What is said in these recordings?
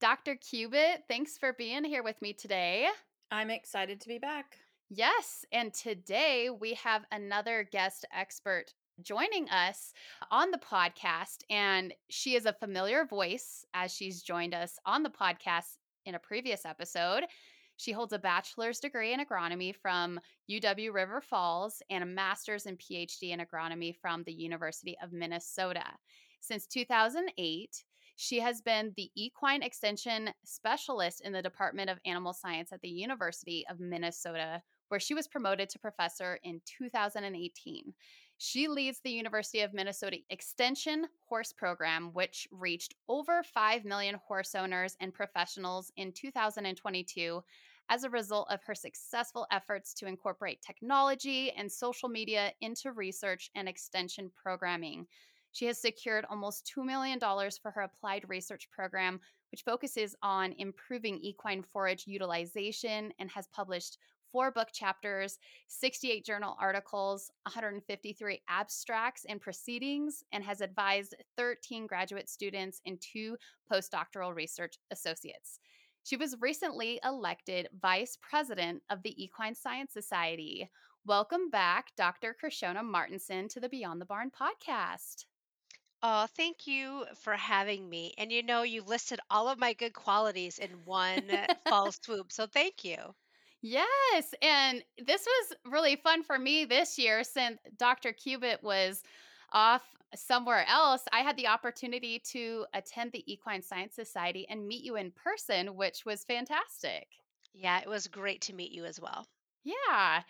Dr. Cubitt, thanks for being here with me today. I'm excited to be back. Yes, and today we have another guest expert joining us on the podcast. And she is a familiar voice as she's joined us on the podcast in a previous episode. She holds a bachelor's degree in agronomy from UW River Falls and a master's and PhD in agronomy from the University of Minnesota. Since 2008, she has been the equine extension specialist in the Department of Animal Science at the University of Minnesota, where she was promoted to professor in 2018. She leads the University of Minnesota Extension Horse Program, which reached over 5 million horse owners and professionals in 2022 as a result of her successful efforts to incorporate technology and social media into research and extension programming. She has secured almost $2 million for her applied research program, which focuses on improving equine forage utilization and has published four book chapters, 68 journal articles, 153 abstracts and proceedings, and has advised 13 graduate students and two postdoctoral research associates. She was recently elected vice president of the Equine Science Society. Welcome back, Dr. Krishona Martinson, to the Beyond the Barn podcast. Oh, thank you for having me. And you know, you listed all of my good qualities in one fall swoop. So thank you. Yes. And this was really fun for me this year since Dr. Cubitt was off somewhere else. I had the opportunity to attend the Equine Science Society and meet you in person, which was fantastic. Yeah, it was great to meet you as well. Yeah.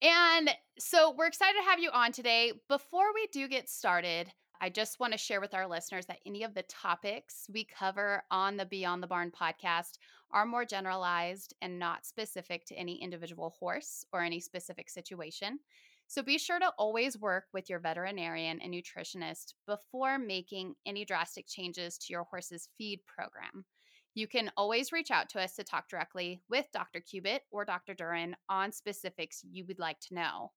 And so we're excited to have you on today. Before we do get started, I just want to share with our listeners that any of the topics we cover on the Beyond the Barn podcast are more generalized and not specific to any individual horse or any specific situation. So be sure to always work with your veterinarian and nutritionist before making any drastic changes to your horse's feed program. You can always reach out to us to talk directly with Dr. Cubitt or Dr. Duran on specifics you would like to know.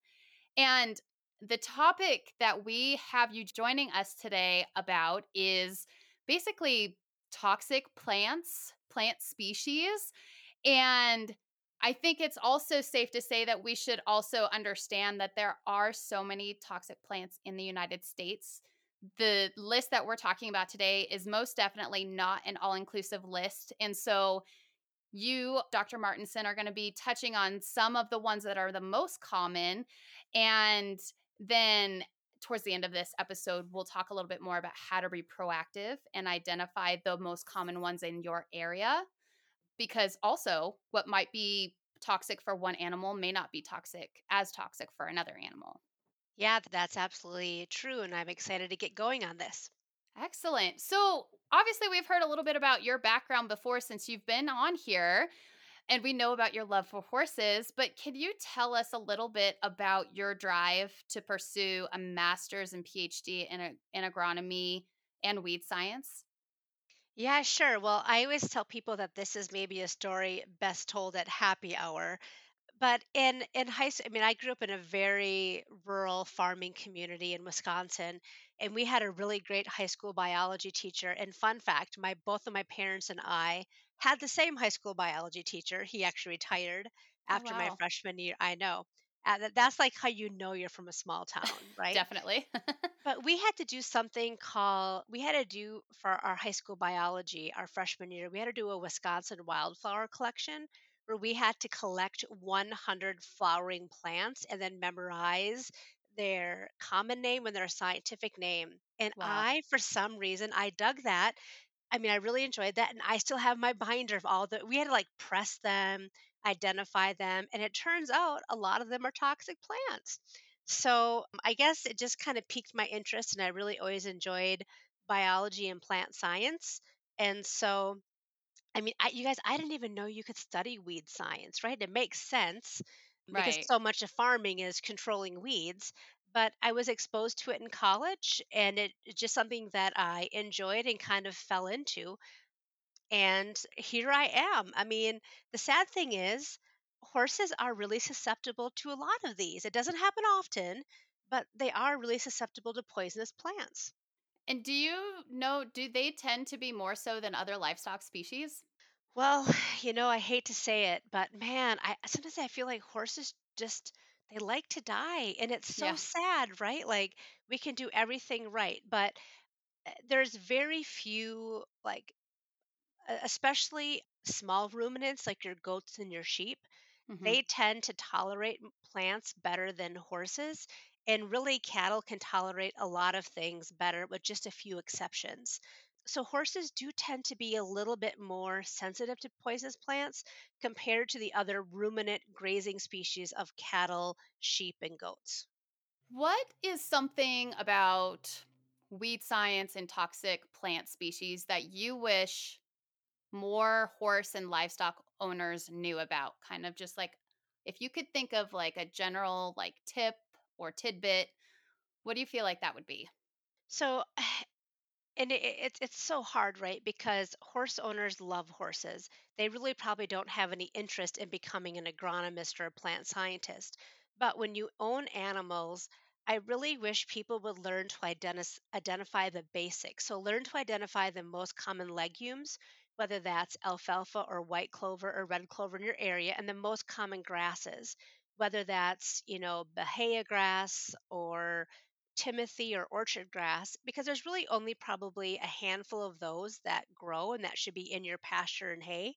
And the topic that we have you joining us today about is basically toxic plants, plant species. And I think it's also safe to say that we should also understand that there are so many toxic plants in the United States. The list that we're talking about today is most definitely not an all inclusive list. And so, you, Dr. Martinson, are going to be touching on some of the ones that are the most common. And then towards the end of this episode, we'll talk a little bit more about how to be proactive and identify the most common ones in your area. Because also, what might be toxic for one animal may not be toxic as toxic for another animal. Yeah, that's absolutely true. And I'm excited to get going on this. Excellent. So, obviously, we've heard a little bit about your background before since you've been on here. And we know about your love for horses, but can you tell us a little bit about your drive to pursue a master's and PhD in, in agronomy and weed science? Yeah, sure. Well, I always tell people that this is maybe a story best told at happy hour. But in in high school, I mean, I grew up in a very rural farming community in Wisconsin, and we had a really great high school biology teacher. And fun fact, my both of my parents and I had the same high school biology teacher. He actually retired Oh, after my freshman year. I know. Uh, that- that's like how you know you're from a small town, right? Definitely. But we had to do something called, we had to do for our high school biology, our freshman year, we had to do a Wisconsin wildflower collection where we had to collect 100 flowering plants and then memorize their common name and their scientific name. And wow. I, for some reason, I dug that. I mean, I really enjoyed that. And I still have my binder of all the, we had to like press them, identify them. And it turns out a lot of them are toxic plants. So um, I guess it just kind of piqued my interest, and I really always enjoyed biology and plant science. And so I mean, I, you guys, I didn't even know you could study weed science, right? It makes sense because Right. so much of farming is controlling weeds. But I was exposed to it in college, and it, it's just something that I enjoyed and kind of fell into. And here I am. I mean, the sad thing is, horses are really susceptible to a lot of these. It doesn't happen often, but they are really susceptible to poisonous plants. And do you know, do they tend to be more so than other livestock species? Well, you know, I hate to say it, but man, I sometimes I feel like horses just they like to die and it's so Yeah. sad, right? Like we can do everything right, but uh, there's very few like especially small ruminants like your goats and your sheep hmm they tend to tolerate plants better than horses. And really, cattle can tolerate a lot of things better, with just a few exceptions. So, horses do tend to be a little bit more sensitive to poisonous plants compared to the other ruminant grazing species of cattle, sheep, and goats. What is something about weed science and toxic plant species that you wish more horse and livestock owners knew about? Kind of just like if you could think of like a general like tip or tidbit, what do you feel like that would be? So, And it, it- it's it's so hard, right? Because horse owners love horses. They really probably don't have any interest in becoming an agronomist or a plant scientist. But when you own animals, I really wish people would learn to identi- identify the basics. So learn to identify the most common legumes, whether that's alfalfa or white clover or red clover in your area, and the most common grasses, whether that's, you know, Bahia grass or timothy or orchard grass because there's really only probably a handful of those that grow and that should be in your pasture and hay.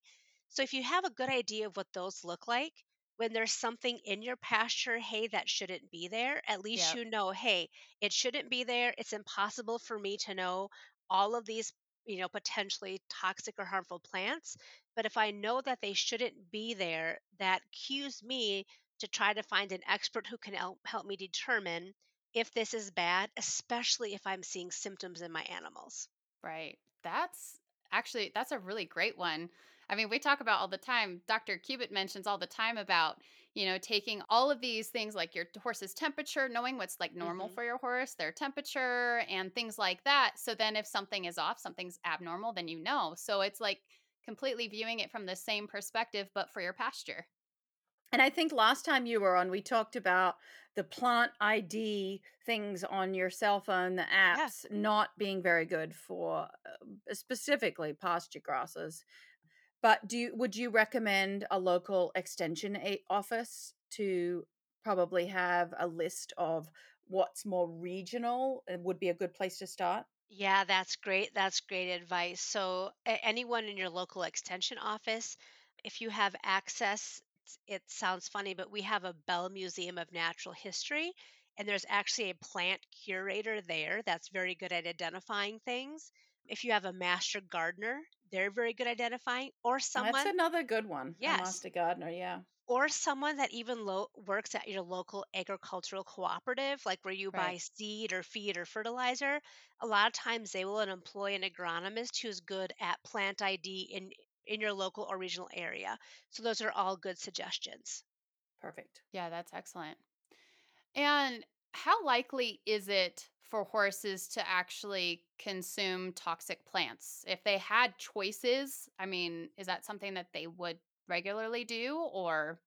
So if you have a good idea of what those look like, when there's something in your pasture hay that shouldn't be there, at least Yep. you know, hey, it shouldn't be there. It's impossible for me to know all of these, you know, potentially toxic or harmful plants. But if I know that they shouldn't be there, that cues me to try to find an expert who can help, help me determine if this is bad, especially if I'm seeing symptoms in my animals. Right. That's actually that's a really great one. I mean, we talk about all the time. Dr. Cubitt mentions all the time about, you know, taking all of these things like your horse's temperature, knowing what's like normal hmm for your horse, their temperature and things like that. So then if something is off, something's abnormal, then you know. So it's like completely viewing it from the same perspective but for your pasture. And I think last time you were on, we talked about the plant ID things on your cell phone, the Yeah. apps not being very good for uh, specifically pasture grasses. But do you, would you recommend a local extension a- office to probably have a list of what's more regional? It would be a good place to start. Yeah, that's great. That's great advice. So, anyone in your local extension office, if you have access, it sounds funny, but we have a Bell Museum of Natural History, and there's actually a plant curator there that's very good at identifying things. If you have a master gardener, they're very good at identifying, or someone. That's another good one. A yes, master gardener, yeah. or someone that even lo- works at your local agricultural cooperative, like where you buy seed or feed or fertilizer, a lot of times they will employ an agronomist who's good at plant ID in in your local or regional area. So those are all good suggestions. Perfect. Yeah, that's excellent. And how likely is it for horses to actually consume toxic plants? If they had choices, I mean, is that something that they would regularly do or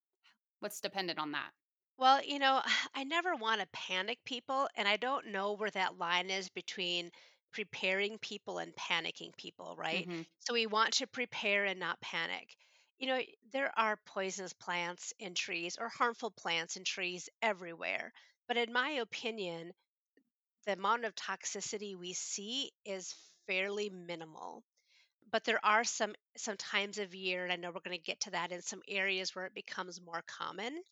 what's dependent on that? Well, you know, I never want to panic people, and I don't know where that line is between preparing people and panicking people, right? Mhm. So we want to prepare and not panic. You know, there are poisonous plants in trees or harmful plants in trees everywhere. But in my opinion, the amount of toxicity we see is fairly minimal. But there are some some times of year, and I know we're going to get to that in some areas where it becomes more common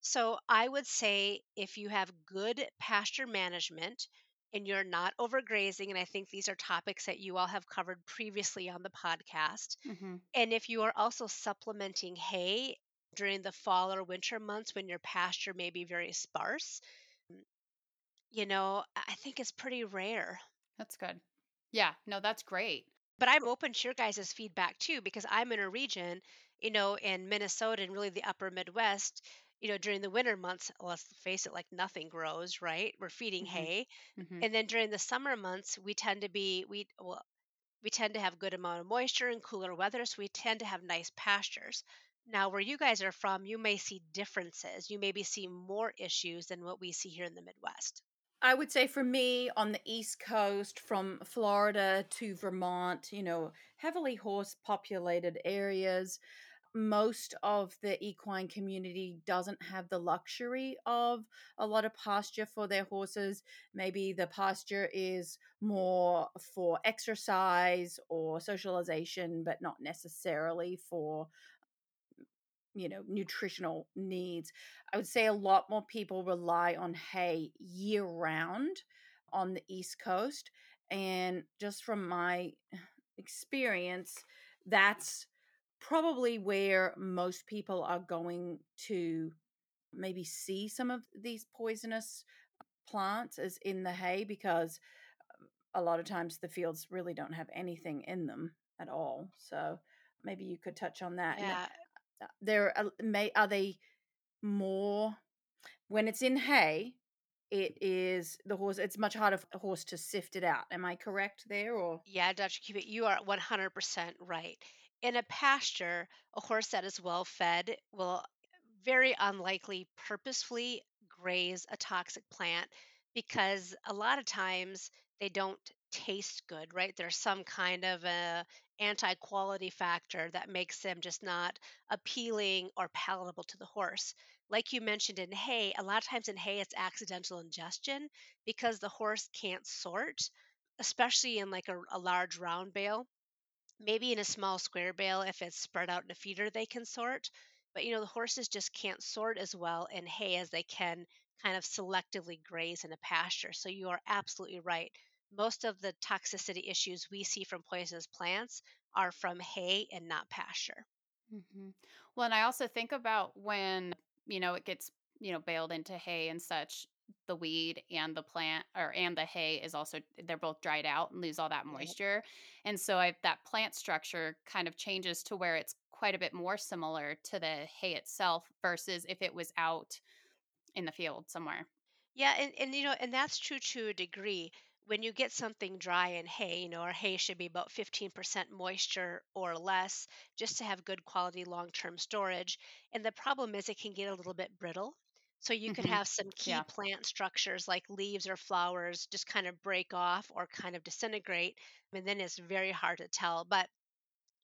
so I would say if you have good pasture management and you're not overgrazing, and I think these are topics that you all have covered previously on the podcast, Mhm. and if you are also supplementing hay during the fall or winter months when your pasture may be very sparse, you know, I I think it's pretty rare. That's good. Yeah, no, that's great. But I'm open to your guys' feedback too, because I'm in a region, you know, in Minnesota and really the upper Midwest, you know, during the winter months, let's face it, like nothing grows, right? We're feeding Mhm. hay. Mhm. And then during the summer months, we tend to be, we, well, we tend to have good amount of moisture and cooler weather, so we tend to have nice pastures. Now, where you guys are from, you may see differences. You maybe see more issues than what we see here in the Midwest. I would say for me on the East Coast, from Florida to Vermont, you know, heavily horse populated areas, most of the equine community doesn't have the luxury of a lot of pasture for their horses. Maybe the pasture is more for exercise or socialization, but not necessarily for you know nutritional needs i would say a lot more people rely on hay year round on the east coast and just from my experience that's probably where most people are going to maybe see some of these poisonous plants is in the hay because a lot of times the fields really don't have anything in them at all so maybe you could touch on that Yeah, uh, there are, may are they more when it's in hay it is the horse it's much harder for a horse to sift it out am i correct there or Yeah, Dr. Cubitt, you are 100% right. In a pasture, a horse that is well fed will very unlikely purposefully graze a toxic plant because a lot of times they don't taste good, right? There's some kind of a anti-quality factor that makes them just not appealing or palatable to the horse. Like you mentioned in hay, a lot of times in hay it's accidental ingestion because the horse can't sort especially in like a, a large round bale. Maybe in a small square bale, if it's spread out in a feeder, they can sort. But you know, the horses just can't sort as well in hay as they can kind of selectively graze in a pasture. So you are absolutely right. Most of the toxicity issues we see from poisonous plants are from hay and not pasture. Mhm. Well, and I also think about when, you know, it gets, you know, baled into hay and such, the weed and the plant or and the hay is also they're both dried out and lose all that moisture. And so I that plant structure kind of changes to where it's quite a bit more similar to the hay itself versus if it was out in the field somewhere. Yeah, and, and you know, and that's true to a degree. When you get something dry in hay, you know, our hay should be about 15% moisture or less just to have good quality long-term storage. And the problem is it can get a little bit brittle. So you could Mhm. have some key Yeah. plant structures like leaves or flowers just kind of break off or kind of disintegrate. And then it's very hard to tell. But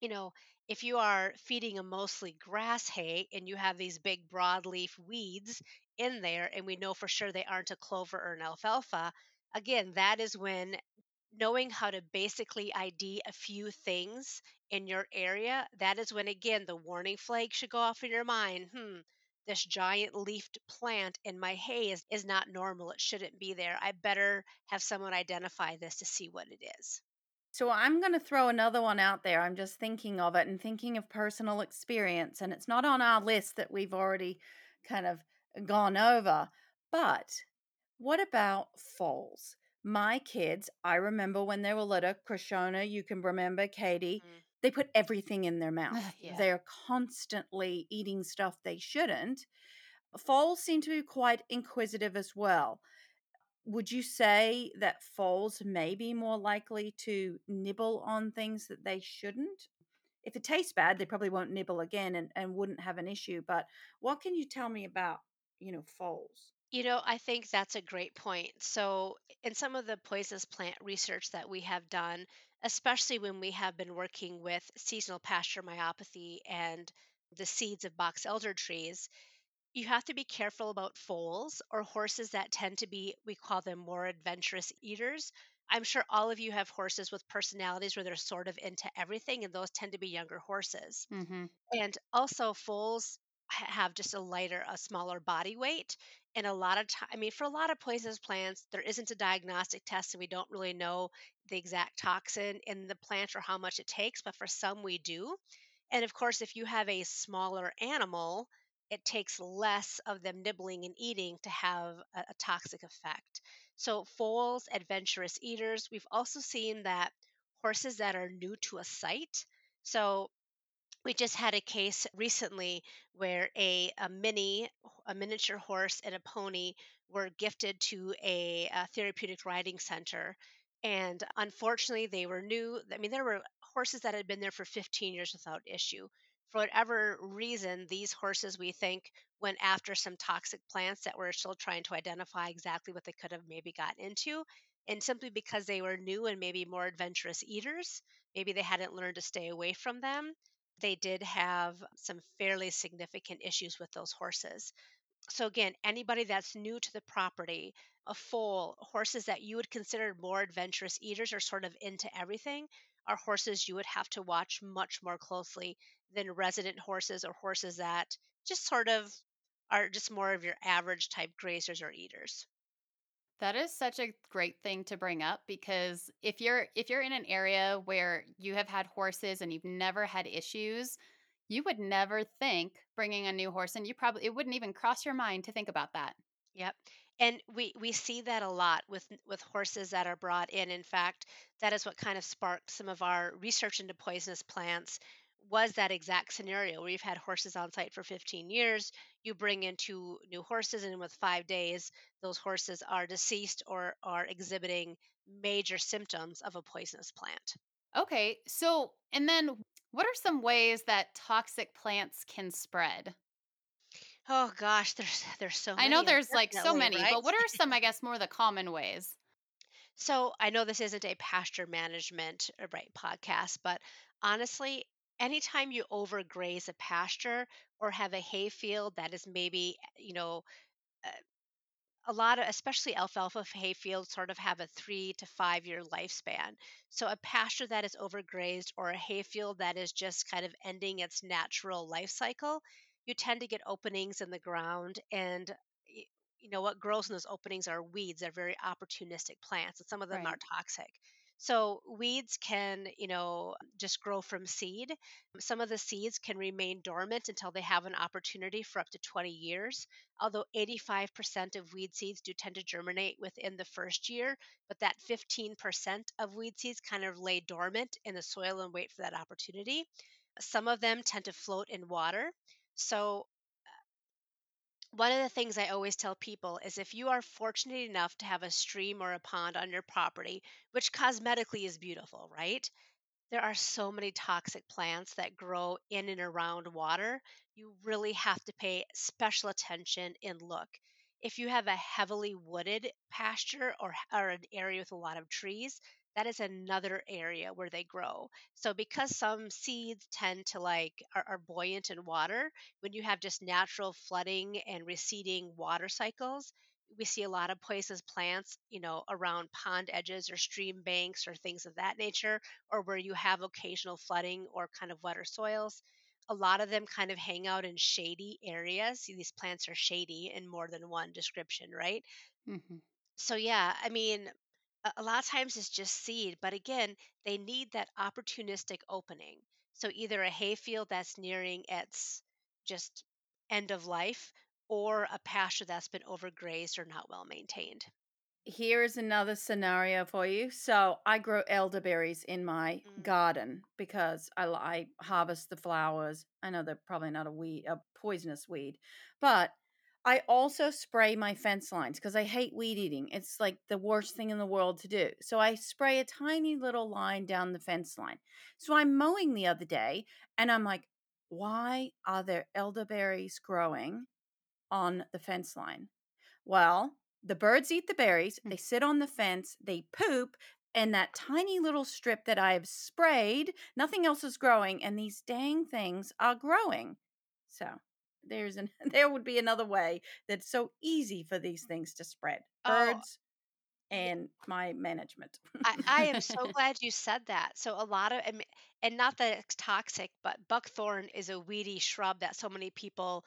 you know, if you are feeding a mostly grass hay and you have these big broadleaf weeds in there, and we know for sure they aren't a clover or an alfalfa, again, that is when knowing how to basically ID a few things in your area, that is when, again, the warning flag should go off in your mind. Hmm, this giant leafed plant in my hay is, is not normal. It shouldn't be there. I better have someone identify this to see what it is. So I'm going to throw another one out there. I'm just thinking of it and thinking of personal experience. And it's not on our list that we've already kind of gone over. But what about falls? My kids, I remember when they were little, Krishona, you can remember Katy, Mm. They put everything in their mouth. yeah. They're constantly eating stuff they shouldn't. Foals seem to be quite inquisitive as well would you say that foals may be more likely to nibble on things that they shouldn't? If it tastes bad, they probably won't nibble again and, and wouldn't have an issue. But what can you tell me about, you know, foals? You know, I think that's a great point. So, in some of the poisonous plant research that we have done, especially when we have been working with seasonal pasture myopathy and the seeds of box elder trees, you have to be careful about foals or horses that tend to be, we call them more adventurous eaters. I'm sure all of you have horses with personalities where they're sort of into everything, and those tend to be younger horses. Mhm. And also foals have just a lighter, a smaller body weight. And a lot of time, I mean, for a lot of poisonous plants, there isn't a diagnostic test, and we don't really know the exact toxin in the plant or how much it takes. But for some, we do. And of course, if you have a smaller animal, it takes less of them nibbling and eating to have a, a toxic effect. So, foals, adventurous eaters, we've also seen that horses that are new to a site. So we just had a case recently where a, a mini a miniature horse and a pony were gifted to a, a therapeutic riding center and unfortunately they were new i mean there were horses that had been there for 15 years without issue. For whatever reason these horses we think went after some toxic plants that we're still trying to identify exactly what they could have maybe gotten into and simply because they were new and maybe more adventurous eaters maybe they hadn't learned to stay away from them they did have some fairly significant issues with those horses. So, again, anybody that's new to the property, a foal, horses that you would consider more adventurous eaters or sort of into everything, are horses you would have to watch much more closely than resident horses or horses that just sort of are just more of your average type grazers or eaters. That is such a great thing to bring up because if you're if you're in an area where you have had horses and you've never had issues, you would never think bringing a new horse and You probably it wouldn't even cross your mind to think about that. Yep. And we we see that a lot with with horses that are brought in. In fact, that is what kind of sparked some of our research into poisonous plants was that exact scenario where you've had horses on site for 15 years. You bring in two new horses, and with five days, those horses are deceased or are exhibiting major symptoms of a poisonous plant. Okay. So, and then what are some ways that toxic plants can spread? Oh gosh, there's there's so I know there's like so many, right? but what are some, I guess, more the common ways? So I know this isn't a pasture management uh, right podcast, but honestly, anytime you overgraze a pasture or have a hay field that is maybe, you know, uh, a lot of especially alfalfa hay fields sort of have a three to five year lifespan. So a pasture that is overgrazed or a hay field that is just kind of ending its natural life cycle you tend to get openings in the ground and you know what grows in those openings are weeds they're very opportunistic plants and some of them are toxic so weeds can you know just grow from seed some of the seeds can remain dormant until they have an opportunity for up to 20 years although 85% of weed seeds do tend to germinate within the first year, but that 15% of weed seeds kind of lay dormant in the soil and wait for that opportunity. Some of them tend to float in water. So, one of the things I always tell people is if you are fortunate enough to have a stream or a pond on your property, which cosmetically is beautiful, right? There are so many toxic plants that grow in and around water. You really have to pay special attention and look. If you have a heavily wooded pasture or, or an area with a lot of trees, that is another area where they grow. So because some seeds tend to like are, are buoyant in water, when you have just natural flooding and receding water cycles, we see a lot of places plants, you know, around pond edges or stream banks or things of that nature or where you have occasional flooding or kind of wetter soils. A lot of them kind of hang out in shady areas. See, these plants are shady in more than one description, right? hmm So, yeah, I mean, a a lot of times it's just seed, but again, they need that opportunistic opening. So, either a hayfield that's nearing its just end of life or a pasture that's been overgrazed or not well maintained. Here's another scenario for you. So I grow elderberries in my Mm, garden because I, I harvest the flowers. I know they're probably not a weed, a poisonous weed, but I also spray my fence lines because I hate weed eating. It's like the worst thing in the world to do. So I spray a tiny little line down the fence line. So I'm mowing the other day and I'm like, why are there elderberries growing on the fence line? Well, the birds eat the berries, Mm. they sit on the fence, they poop, and that tiny little strip that I've sprayed, nothing else is growing, and these dang things are growing. So there's an there would be another way that's so easy for these things to spread. Oh, Birds and my management. I, I am so glad you said that. So a lot of I and not that it's toxic, but buckthorn is a weedy shrub that so many people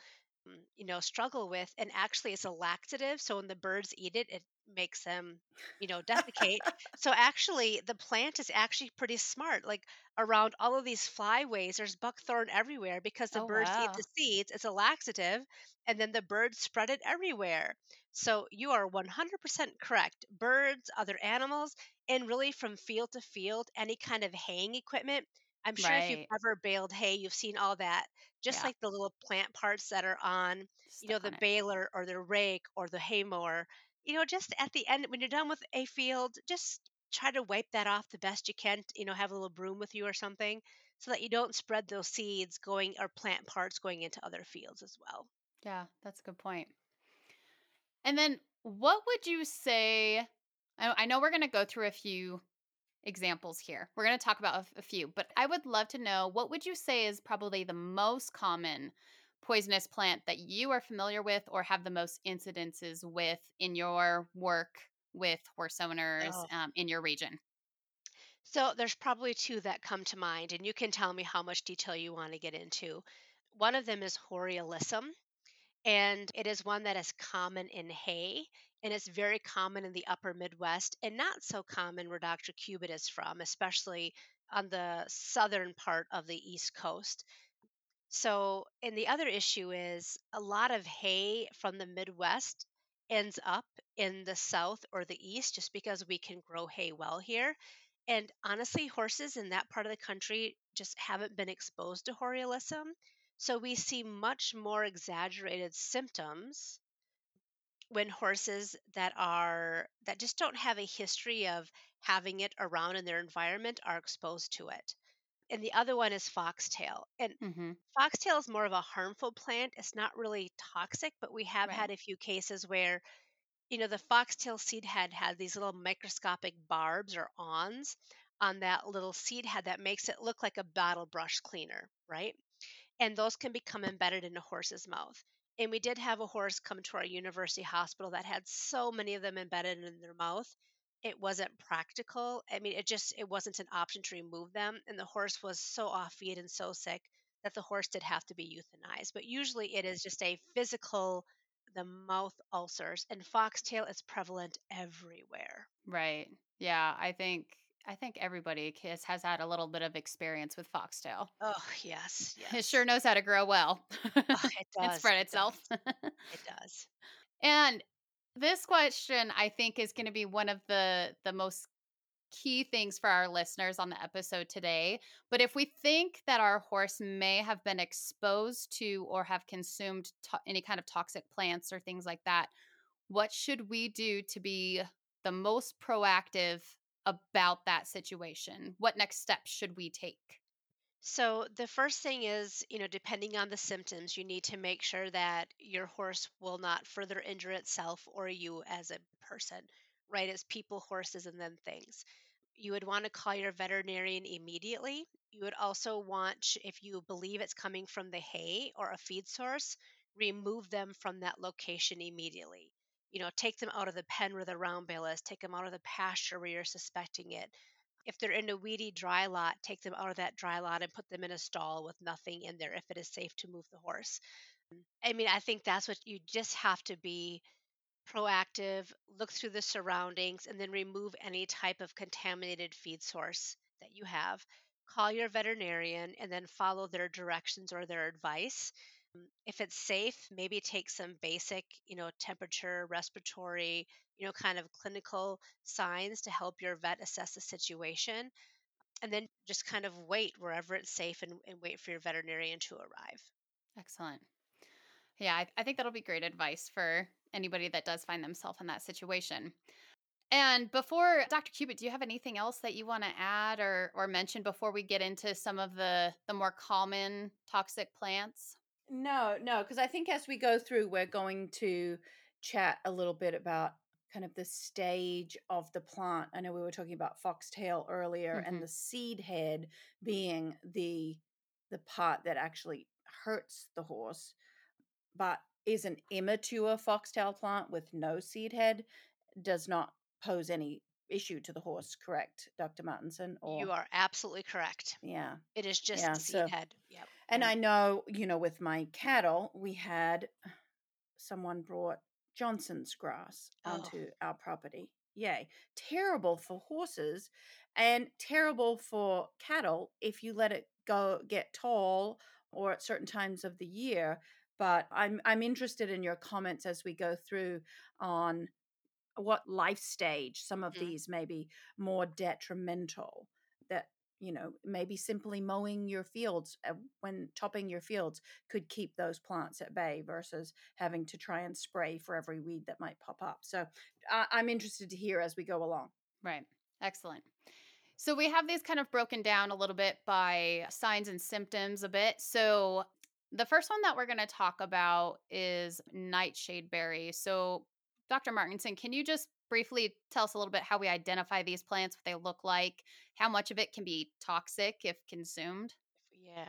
mm, you know struggle with and actually it's a laxative so when the birds eat it it makes them, you know, defecate. so actually, the plant is actually pretty smart. Like around all of these flyways, there's buckthorn everywhere because the Oh, birds eat the seeds. It's a laxative, and then the birds spread it everywhere. So you are 100% correct. Birds, other animals, and really from field to field, any kind of haying equipment. I'm sure if you've ever baled hay, you've seen all that, just Yeah. like the little plant parts that are on you know, the baler or the rake or the hay mower, you know, just at the end when you're done with a field, just try to wipe that off the best you can. You know, have a little broom with you or something so that you don't spread those seeds going or plant parts going into other fields as well. Yeah, that's a good point. And then what would you say? I, know we're going to go through a few examples here. We're going to talk about a, few, but I would love to know what would you say is probably the most common poisonous plant that you are familiar with or have the most incidences with in your work with horse owners Oh. um, in your region? So there's probably two that come to mind, and you can tell me how much detail you want to get into. One of them is hoary alyssum, and it is one that is common in hay, and it's very common in the upper Midwest, and not so common where Dr. Cubitt is from, especially on the southern part of the East Coast. So, and the other issue is a lot of hay from the Midwest ends up in the South or the East just because we can grow hay well here. And honestly, horses in that part of the country just haven't been exposed to hoary alyssum. So we see much more exaggerated symptoms when horses that are that just don't have a history of having it around in their environment are exposed to it. And the other one is foxtail. And Mm-hmm. Foxtail is more of a harmful plant. It's not really toxic, but we have Right. had a few cases where, you know, the foxtail seed head had these little microscopic barbs or awns on that little seed head that makes it look like a bottle brush cleaner, right? And those can become embedded in a horse's mouth. And we did have a horse come to our university hospital that had so many of them embedded in their mouth. It wasn't practical. I mean, it just it wasn't an option to remove them. And the horse was so off feed and so sick that the horse did have to be euthanized. But usually it is just a physical, the mouth ulcers. And foxtail is prevalent everywhere. Right. Yeah, I think I think everybody has, has had a little bit of experience with foxtail. Oh, yes, yes. It sure knows how to grow well Oh, it and does. spread It itself. does. It does. and this question I think is going to be one of the the most key things for our listeners on the episode today. But if we think that our horse may have been exposed to or have consumed to- any kind of toxic plants or things like that, what should we do to be the most proactive about that situation? What next steps should we take? So the first thing is, you know, depending on the symptoms, you need to make sure that your horse will not further injure itself or you as a person, right? As people, horses, and then things. You would want to call your veterinarian immediately. You would also want, if you believe it's coming from the hay or a feed source, remove them from that location immediately. You know, take them out of the pen where the round bale is, take them out of the pasture where you're suspecting it if they're in a weedy dry lot, take them out of that dry lot and put them in a stall with nothing in there if it is safe to move the horse. I mean, I think that's what you just have to be proactive, look through the surroundings, and then remove any type of contaminated feed source that you have. Call your veterinarian and then follow their directions or their advice. Um, If it's safe, maybe take some basic, you know, temperature, respiratory, you know, kind of clinical signs to help your vet assess the situation. And then just kind of wait wherever it's safe and, and wait for your veterinarian to arrive. Excellent. Yeah, I, I think that'll be great advice for anybody that does find themselves in that situation. And before Dr. Cubitt, do you have anything else that you want to add or or mention before we get into some of the the more common toxic plants? No, no, because I think as we go through, we're going to chat a little bit about kind of the stage of the plant. I know we were talking about foxtail earlier, Mhm. and the seed head being the the part that actually hurts the horse, but is an immature foxtail plant with no seed head does not pose any issue to the horse. Correct, Dr. Martinson? Or You are absolutely correct. yeah. It is just Yeah, the seed so- head. Yep. And I know, you know, with my cattle, we had someone brought Johnson's grass Oh, onto our property. Yay. Terrible for horses and terrible for cattle if you let it go get tall or at certain times of the year. But I'm I'm interested in your comments as we go through on what life stage some of mhm. these may be more detrimental you know maybe simply mowing your fields uh, when topping your fields could keep those plants at bay versus having to try and spray for every weed that might pop up so i'm interested to hear as we go along Right. Excellent. So we have these kind of broken down a little bit by signs and symptoms a bit. So the first one that we're going to talk about is nightshade berry. So Dr. Martinson, can you just briefly tell us a little bit how we identify these plants, what they look like, how much of it can be toxic if consumed? yeah.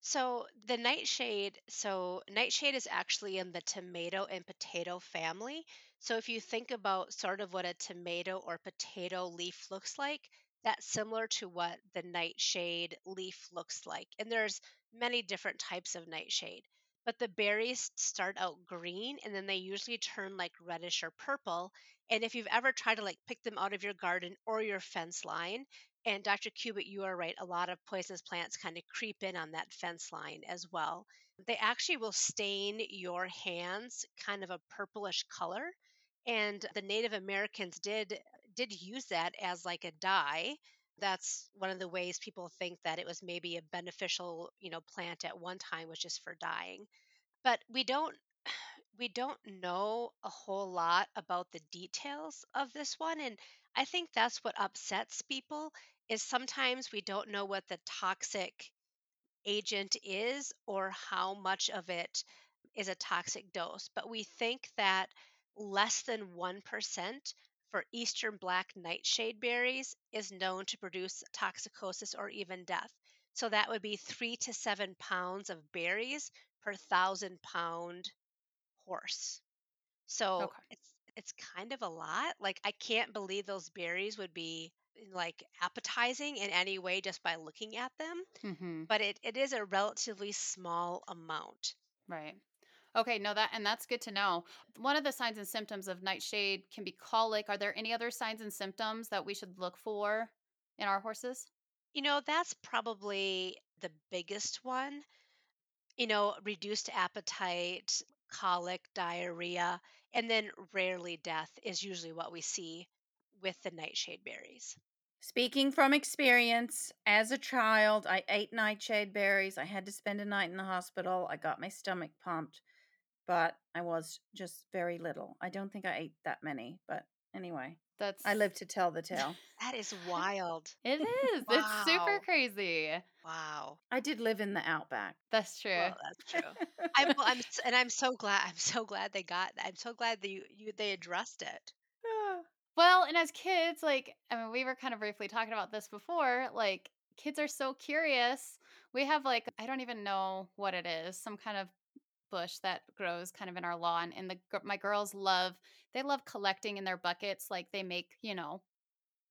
So the nightshade, so nightshade is actually in the tomato and potato family. So if you think about sort of what a tomato or potato leaf looks like, that's similar to what the nightshade leaf looks like. And there's many different types of nightshade. But the berries start out green and then they usually turn like reddish or purple. And if you've ever tried to like pick them out of your garden or your fence line, and Dr. Cubitt, you are right. A lot of poisonous plants kind of creep in on that fence line as well. They actually will stain your hands kind of a purplish color. And the Native Americans did did use that as like a dye. That's one of the ways people think that it was maybe a beneficial, you know, plant at one time was just for dyeing. But we don't we don't know a whole lot about the details of this one and I think that's what upsets people is sometimes we don't know what the toxic agent is or how much of it is a toxic dose, but we think that less than 1% for eastern black nightshade berries is known to produce toxicosis or even death. So that would be 3 to 7 pounds of berries per 1000 pound horse. So Okay. it's it's kind of a lot. Like I can't believe those berries would be like appetizing in any way just by looking at them, Mm-hmm. but it, it is a relatively small amount. Right. Okay, no that and that's good to know. One of the signs and symptoms of nightshade can be colic. Are there any other signs and symptoms that we should look for in our horses? You know, that's probably the biggest one. You know, reduced appetite, colic, diarrhea, and then rarely death is usually what we see with the nightshade berries. speaking from experience as a child i ate nightshade berries i had to spend a night in the hospital i got my stomach pumped but i was just very little i don't think i ate that many but anyway That's i live to tell the tale That is wild. It is. It's super crazy. Wow. I did live in the outback. That's true. Well, that's true. I'm, well, I'm, and I'm so glad. I'm so glad they got. I'm so glad that you, you they addressed it. Ah. Well, and as kids, like, I mean, we were kind of briefly talking about this before. Like, kids are so curious. We have, like, I don't even know what it is, some kind of bush that grows kind of in our lawn. And the my girls love, they love collecting in their buckets. Like, they make, you know,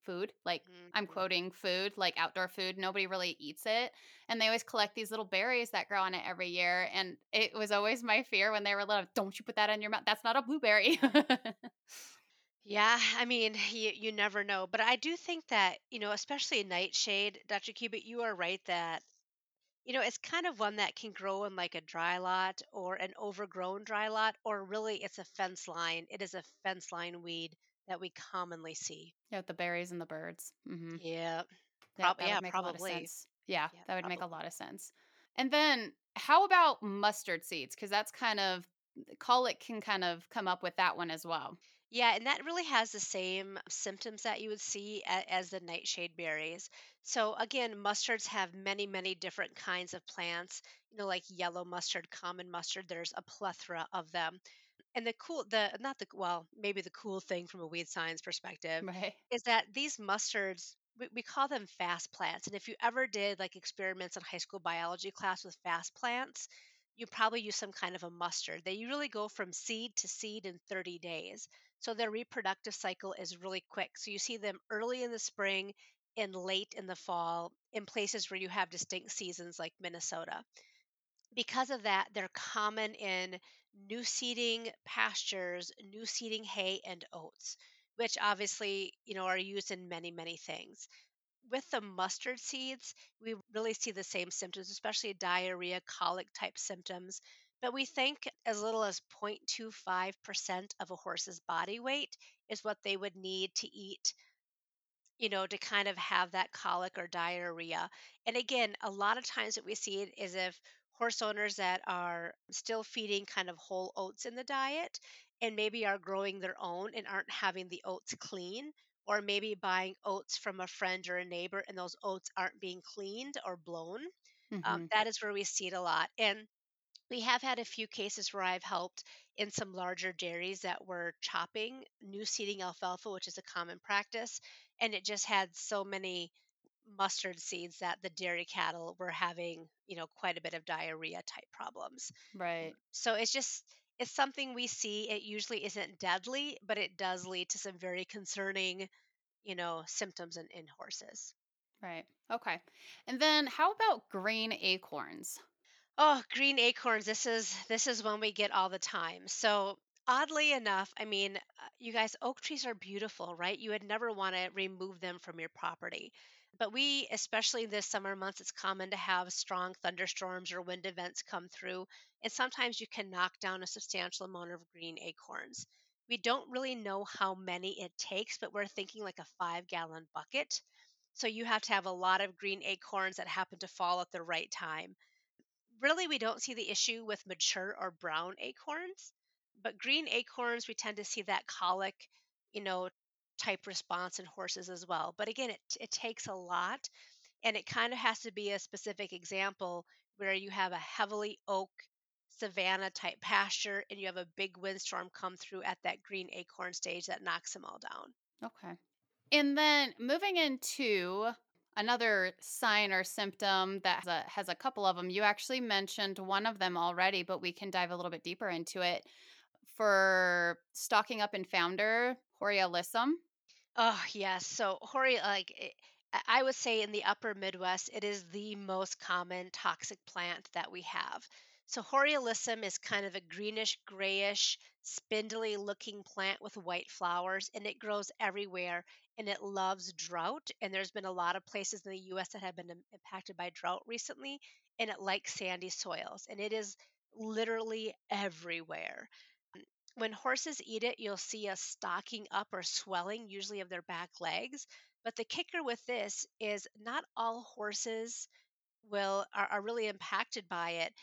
food. Like, I'm Mhm. quoting food, like outdoor food. Nobody really eats it. And they always collect these little berries that grow on it every year. And it was always my fear when they were little, don't you put that in your mouth. That's not a blueberry. Yeah, I mean, you you never know, but I do think that you know, especially nightshade, Dr. Cubitt, you are right that you know it's kind of one that can grow in like a dry lot or an overgrown dry lot, or really it's a fence line. It is a fence line weed that we commonly see. yeah, the berries and the birds. hmm Yeah, Yeah, prob- yeah, would make a lot probably. Yeah, Yeah, that would make a lot of sense. And then how about mustard seeds? Because that's kind of colic can kind of come up with that one as well. Yeah, and that really has the same symptoms that you would see a- as the nightshade berries. So again, mustards have many, many different kinds of plants. You know, like yellow mustard, common mustard. There's a plethora of them. And the cool, the not the well, maybe the cool thing from a weed science perspective Right. is that these mustards. We, we call them fast plants. And if you ever did like experiments in high school biology class with fast plants, you probably use some kind of a mustard. They really go from seed to seed in 30 days. So their reproductive cycle is really quick. So you see them early in the spring and late in the fall in places where you have distinct seasons like Minnesota. Because of that, they're common in new seeding pastures, new seeding hay and oats, which obviously, you know, are used in many, many things. With the mustard seeds, we really see the same symptoms, especially diarrhea, colic type symptoms. But we think as little as 0.25% of a horse's body weight is what they would need to eat you know, to kind of have that colic or diarrhea. And again, a lot of times what we see it is if horse owners that are still feeding kind of whole oats in the diet and maybe are growing their own and aren't having the oats clean, or maybe buying oats from a friend or a neighbor and those oats aren't being cleaned or blown. Um, hmm that is where we see it a lot. And we have had a few cases where I've helped in some larger dairies that were chopping new seeding alfalfa, which is a common practice, and it just had so many mustard seeds that the dairy cattle were having, you know, quite a bit of diarrhea type problems. Right. So it's just it's something we see. It usually isn't deadly, but it does lead to some very concerning, you know, symptoms in, in horses. Right. Okay. And then how about grain acorns? Oh, green acorns. This is this is one we get all the time. So oddly enough, I mean, uh, you guys, oak trees are beautiful, right? You would never want to remove them from your property. But we, especially this summer months, it's common to have strong thunderstorms or wind events come through, and sometimes you can knock down a substantial amount of green acorns. We don't really know how many it takes, but we're thinking like a five gallon bucket. So you have to have a lot of green acorns that happen to fall at the right time really we don't see the issue with mature or brown acorns but green acorns we tend to see that colic you know type response in horses as well but again it, it takes a lot and it kind of has to be a specific example where you have a heavily oak savanna type pasture and you have a big windstorm come through at that green acorn stage that knocks them all down Okay. And then moving into another sign or symptom that has a, has a couple of them. You actually mentioned one of them already, but we can dive a little bit deeper into it. For stocking up in founder, hoary alyssum. Oh, yes. So hoary, like eh, it, I would say in the upper Midwest, it is the most common toxic plant that we have. So hoary alyssum is kind of a greenish, grayish, spindly looking plant with white flowers, and it grows everywhere and it loves drought. And there's been a lot of places in the US that have been impacted by drought recently, and it likes sandy soils, and it is literally everywhere um, when horses eat it, you'll see a stocking up or swelling, usually of their back legs. But the kicker with this is not all horses will are, are really impacted by it.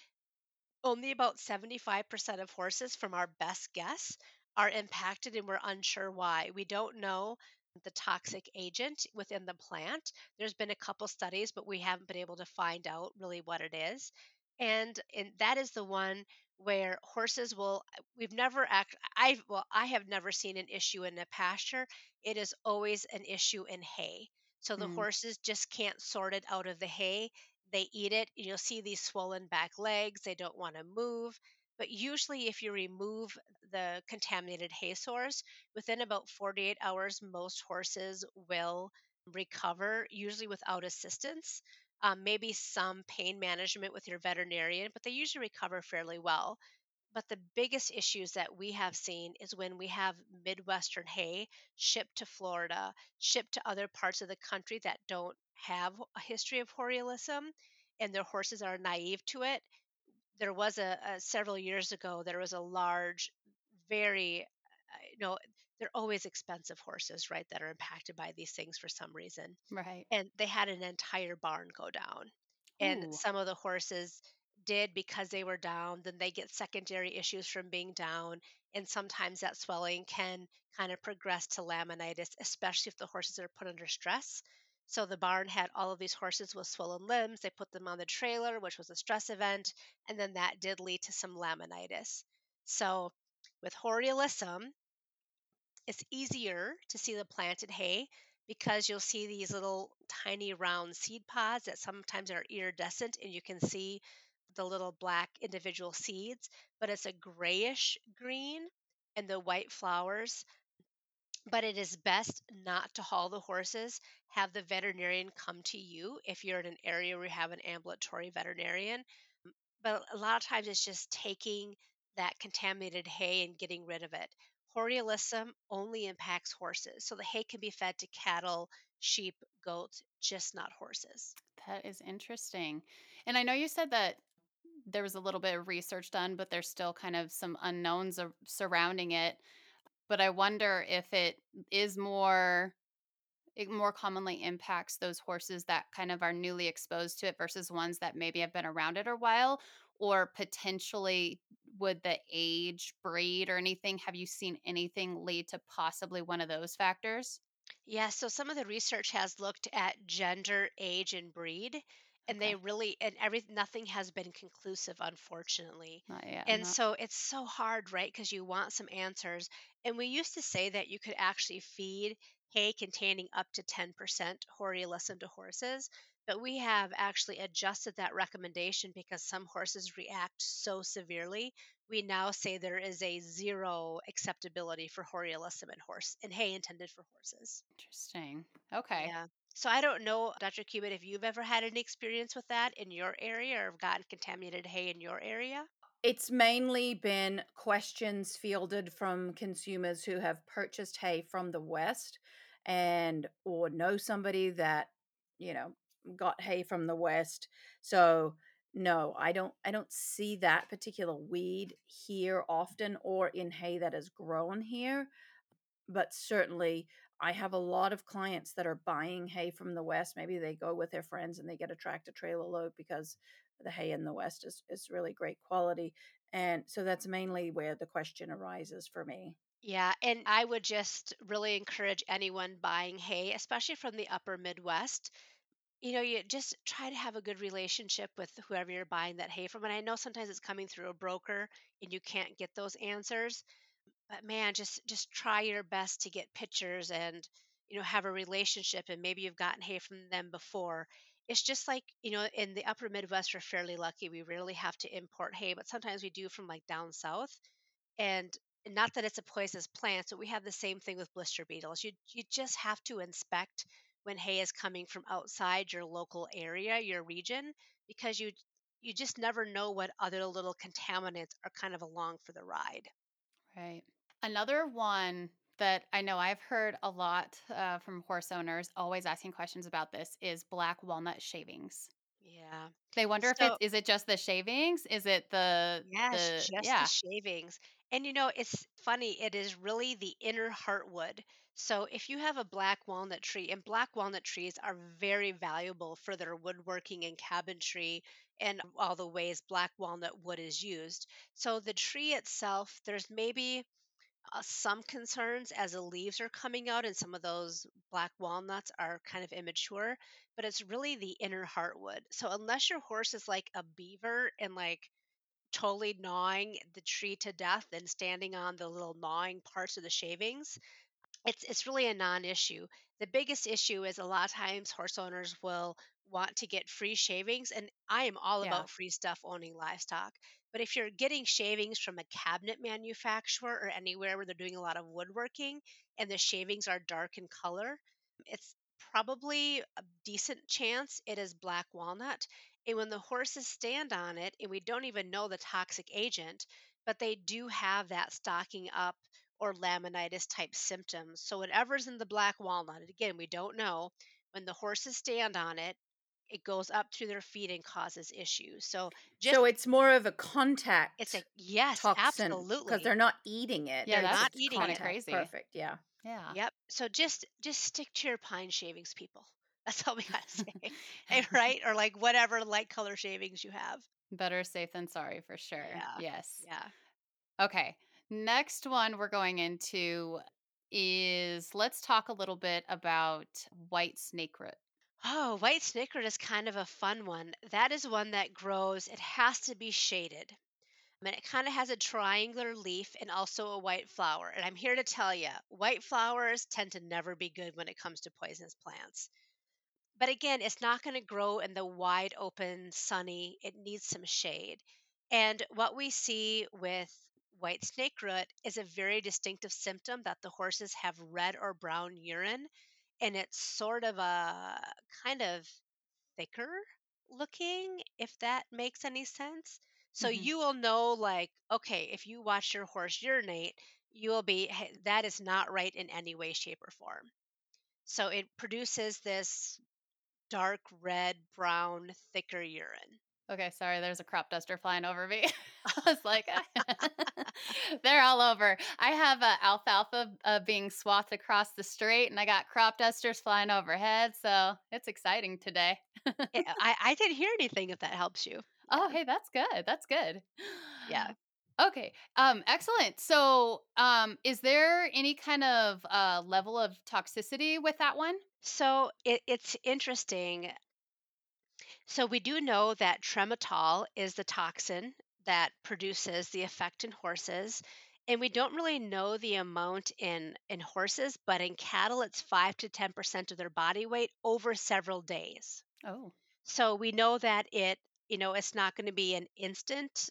Only about 75% of horses, from our best guess, are impacted, and we're unsure why. We don't know the toxic agent within the plant. There's been a couple studies, but we haven't been able to find out really what it is. And and that is the one where horses will we've never act I well I have never seen an issue in a pasture. It is always an issue in hay. So the Mm, horses just can't sort it out of the hay they eat it. You'll see these swollen back legs. They don't want to move. But usually, if you remove the contaminated hay source, within about 48 hours, most horses will recover, usually without assistance. Um, maybe some pain management with your veterinarian, but they usually recover fairly well. But the biggest issues that we have seen is when we have Midwestern hay shipped to Florida, shipped to other parts of the country that don't have a history of hoary alyssum, and their horses are naive to it. There was a, a several years ago, there was a large, very, uh, you know, they're always expensive horses, right, that are impacted by these things for some reason right. and they had an entire barn go down. And Ooh. some of the horses did because they were down, then they get secondary issues from being down. And sometimes that swelling can kind of progress to laminitis, especially if the horses are put under stress. So the barn had all of these horses with swollen limbs. They put them on the trailer, which was a stress event, and then that did lead to some laminitis. So with hoary alyssum, it's easier to see the planted hay because you'll see these little tiny round seed pods that sometimes are iridescent and you can see the little black individual seeds, but it's a grayish green and the white flowers. But it is best not to haul the horses. Have the veterinarian come to you if you're in an area where you have an ambulatory veterinarian. But a lot of times it's just taking that contaminated hay and getting rid of it. hoary alyssum only impacts horses. So the hay can be fed to cattle, sheep, goats, just not horses. That is interesting. And I know you said that there was a little bit of research done, but there's still kind of some unknowns surrounding it. But I wonder if it is more it more commonly impacts those horses that kind of are newly exposed to it versus ones that maybe have been around it a while or potentially would the age breed or anything have you seen anything lead to possibly one of those factors Yeah, so some of the research has looked at gender, age, and breed, and they really and every nothing has been conclusive, unfortunately. not yet And not so it's so hard, right? Because you want some answers. And we used to say that you could actually feed hay containing up to 10% hoary alyssum to horses, but we have actually adjusted that recommendation because some horses react so severely. We now say there is a zero acceptability for hoary alyssum in horse and hay intended for horses. interesting okay Yeah. So I don't know, Dr. Cubitt, if you've ever had any experience with that in your area or have gotten contaminated hay in your area. It's mainly been questions fielded from consumers who have purchased hay from the West and or know somebody that, you know, got hay from the West. So no, I don't I don't see that particular weed here often or in hay that is grown here but certainly I have a lot of clients that are buying hay from the West. Maybe they go with their friends and they get a tractor trailer load because the hay in the West is, is really great quality. And so that's mainly where the question arises for me. Yeah, and I would just really encourage anyone buying hay, especially from the upper Midwest. You know, you just try to have a good relationship with whoever you're buying that hay from. And I know sometimes it's coming through a broker and you can't get those answers. But man, just just try your best to get pictures and you know have a relationship and maybe you've gotten hay from them before. It's just like, you know, in the upper Midwest we're fairly lucky. We rarely have to import hay, but sometimes we do from like down south. And not that it's a poisonous plant, but we have the same thing with blister beetles. You you just have to inspect when hay is coming from outside your local area, your region, because you you just never know what other little contaminants are kind of along for the ride. right another one that i know i've heard a lot uh, from horse owners always asking questions about this is black walnut shavings Yeah. they wonder if it's is it just the shavings is it the Yes, the just the shavings. And you know, it's funny, it is really the inner heartwood. So if you have a black walnut tree, and black walnut trees are very valuable for their woodworking and cabinetry and all the ways black walnut wood is used. So the tree itself, there's maybe uh, some concerns as the leaves are coming out and some of those black walnuts are kind of immature, but it's really the inner heartwood. So unless your horse is like a beaver and like totally gnawing the tree to death and standing on the little gnawing parts of the shavings, it's it's really a non-issue. The biggest issue is a lot of times horse owners will want to get free shavings, and I am all yeah about free stuff owning livestock. But if you're getting shavings from a cabinet manufacturer or anywhere where they're doing a lot of woodworking and the shavings are dark in color, it's probably a decent chance it is black walnut. And when the horses stand on it, and we don't even know the toxic agent, but they do have that stocking up or laminitis type symptoms. So whatever's in the black walnut, again, we don't know, when the horses stand on it, it goes up through their feet and causes issues. So just So it's more of a contact. it's a yes, toxin because they're not eating it. yeah They're that's not eating kind of it. contact. crazy Perfect. Yeah. yeah Yep. So just just stick to your pine shavings, people. That's all we gotta say. Eh, right? Or like whatever light color shavings you have. better safe than sorry for sure Yeah. yes Yeah. okay next one we're going into is let's talk a little bit about white snake root Oh, white snake root is kind of a fun one. That is one that grows, it has to be shaded. I mean, it kind of has a triangular leaf and also a white flower. And I'm here to tell you, white flowers tend to never be good when it comes to poisonous plants. But again, it's not going to grow in the wide open, sunny. It needs some shade. And what we see with white snake root is a very distinctive symptom that the horses have red or brown urine. And it's sort of a kind of thicker looking, if that makes any sense. So hmm you will know, like, okay, if you watch your horse urinate, you will be, "Hey, that is not right in any way, shape, or form. So it produces this dark red, brown, thicker urine. Okay, sorry, there's a crop duster flying over me. I was like, they're all over. I have uh, alfalfa uh, being swathed across the street, and I got crop dusters flying overhead. So it's exciting today. Yeah, I, I didn't hear anything if that helps you. Oh, hey, that's good. That's good. Yeah. Okay. Um, excellent. So, um, is there any kind of uh level of toxicity with that one? So it, it's interesting. So we do know that tremetol is the toxin that produces the effect in horses. And we don't really know the amount in, in horses, but in cattle, it's 5 to 10% of their body weight over several days. Oh, So we know that it, you know, it's not going to be an instant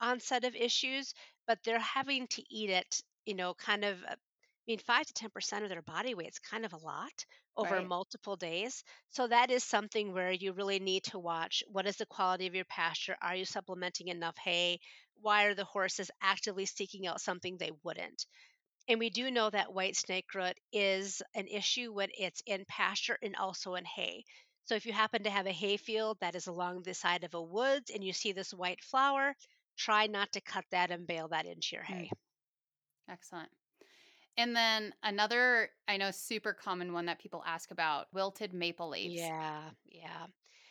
onset of issues, but they're having to eat it, you know, kind of, uh, mean, 5 to 10% of their body weight is kind of a lot over right. multiple days. So that is something where you really need to watch what is the quality of your pasture? Are you supplementing enough hay? Why are the horses actively seeking out something they wouldn't? And we do know that white snake root is an issue when it's in pasture and also in hay. So if you happen to have a hay field that is along the side of a woods and you see this white flower, try not to cut that and bale that into your Mm, hay. excellent. And then another, I know, super common one that people ask about wilted maple leaves. Yeah, yeah.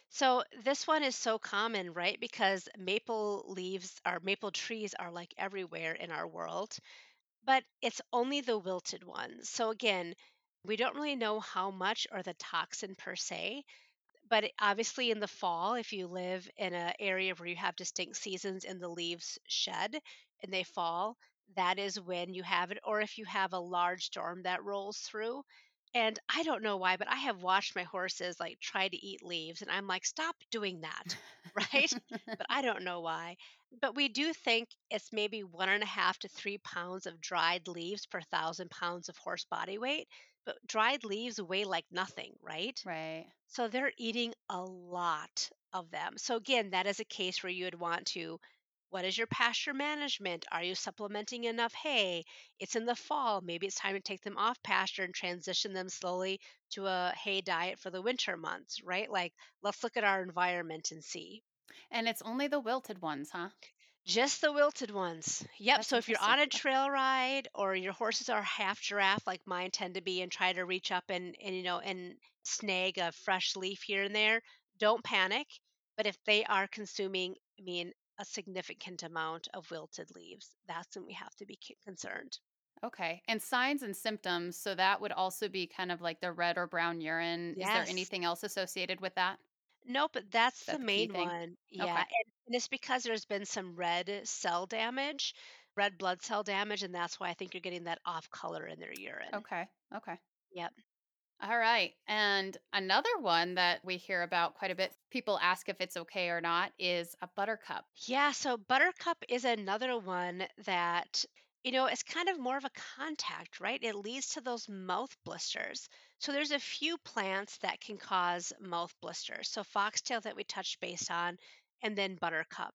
So this one is so common, right? Because maple leaves or maple trees are like everywhere in our world, but it's only the wilted ones. So again, we don't really know how much or the toxin per se, but obviously in the fall if you live in an area where you have distinct seasons and the leaves shed and they fall that is when you have it or if you have a large storm that rolls through and i don't know why but i have watched my horses like try to eat leaves and i'm like stop doing that right but i don't know why but we do think it's maybe one and a half to three pounds of dried leaves per thousand pounds of horse body weight but dried leaves weigh like nothing right right. so they're eating a lot of them. So again, that is a case where you would want to what is your pasture management? Are you supplementing enough hay? It's in the fall. Maybe it's time to take them off pasture and transition them slowly to a hay diet for the winter months, right? Like, let's look at our environment and see. And it's only the wilted ones, huh? Just the wilted ones. Yep. That's So if you're on a trail ride or your horses are half giraffe like mine tend to be and try to reach up and, and you know and snag a fresh leaf here and there, don't panic. But if they are consuming, I mean, a significant amount of wilted leaves, that's when we have to be concerned. Okay. And signs and symptoms. So that would also be kind of like the red or brown urine. Is there anything else associated with that? Nope, that's Is the the main one. Yeah. Okay. And, and it's because there's been some red cell damage, red blood cell damage, and that's why I think you're getting that off color in their urine. Okay. Okay. Yep. All right. And another one that we hear about quite a bit, people ask if it's okay or not, is a buttercup. Yeah, so buttercup is another one that, you know, it's kind of more of a contact, right? It leads to those mouth blisters. So there's a few plants that can cause mouth blisters. So foxtail that we touched base on, and then buttercup.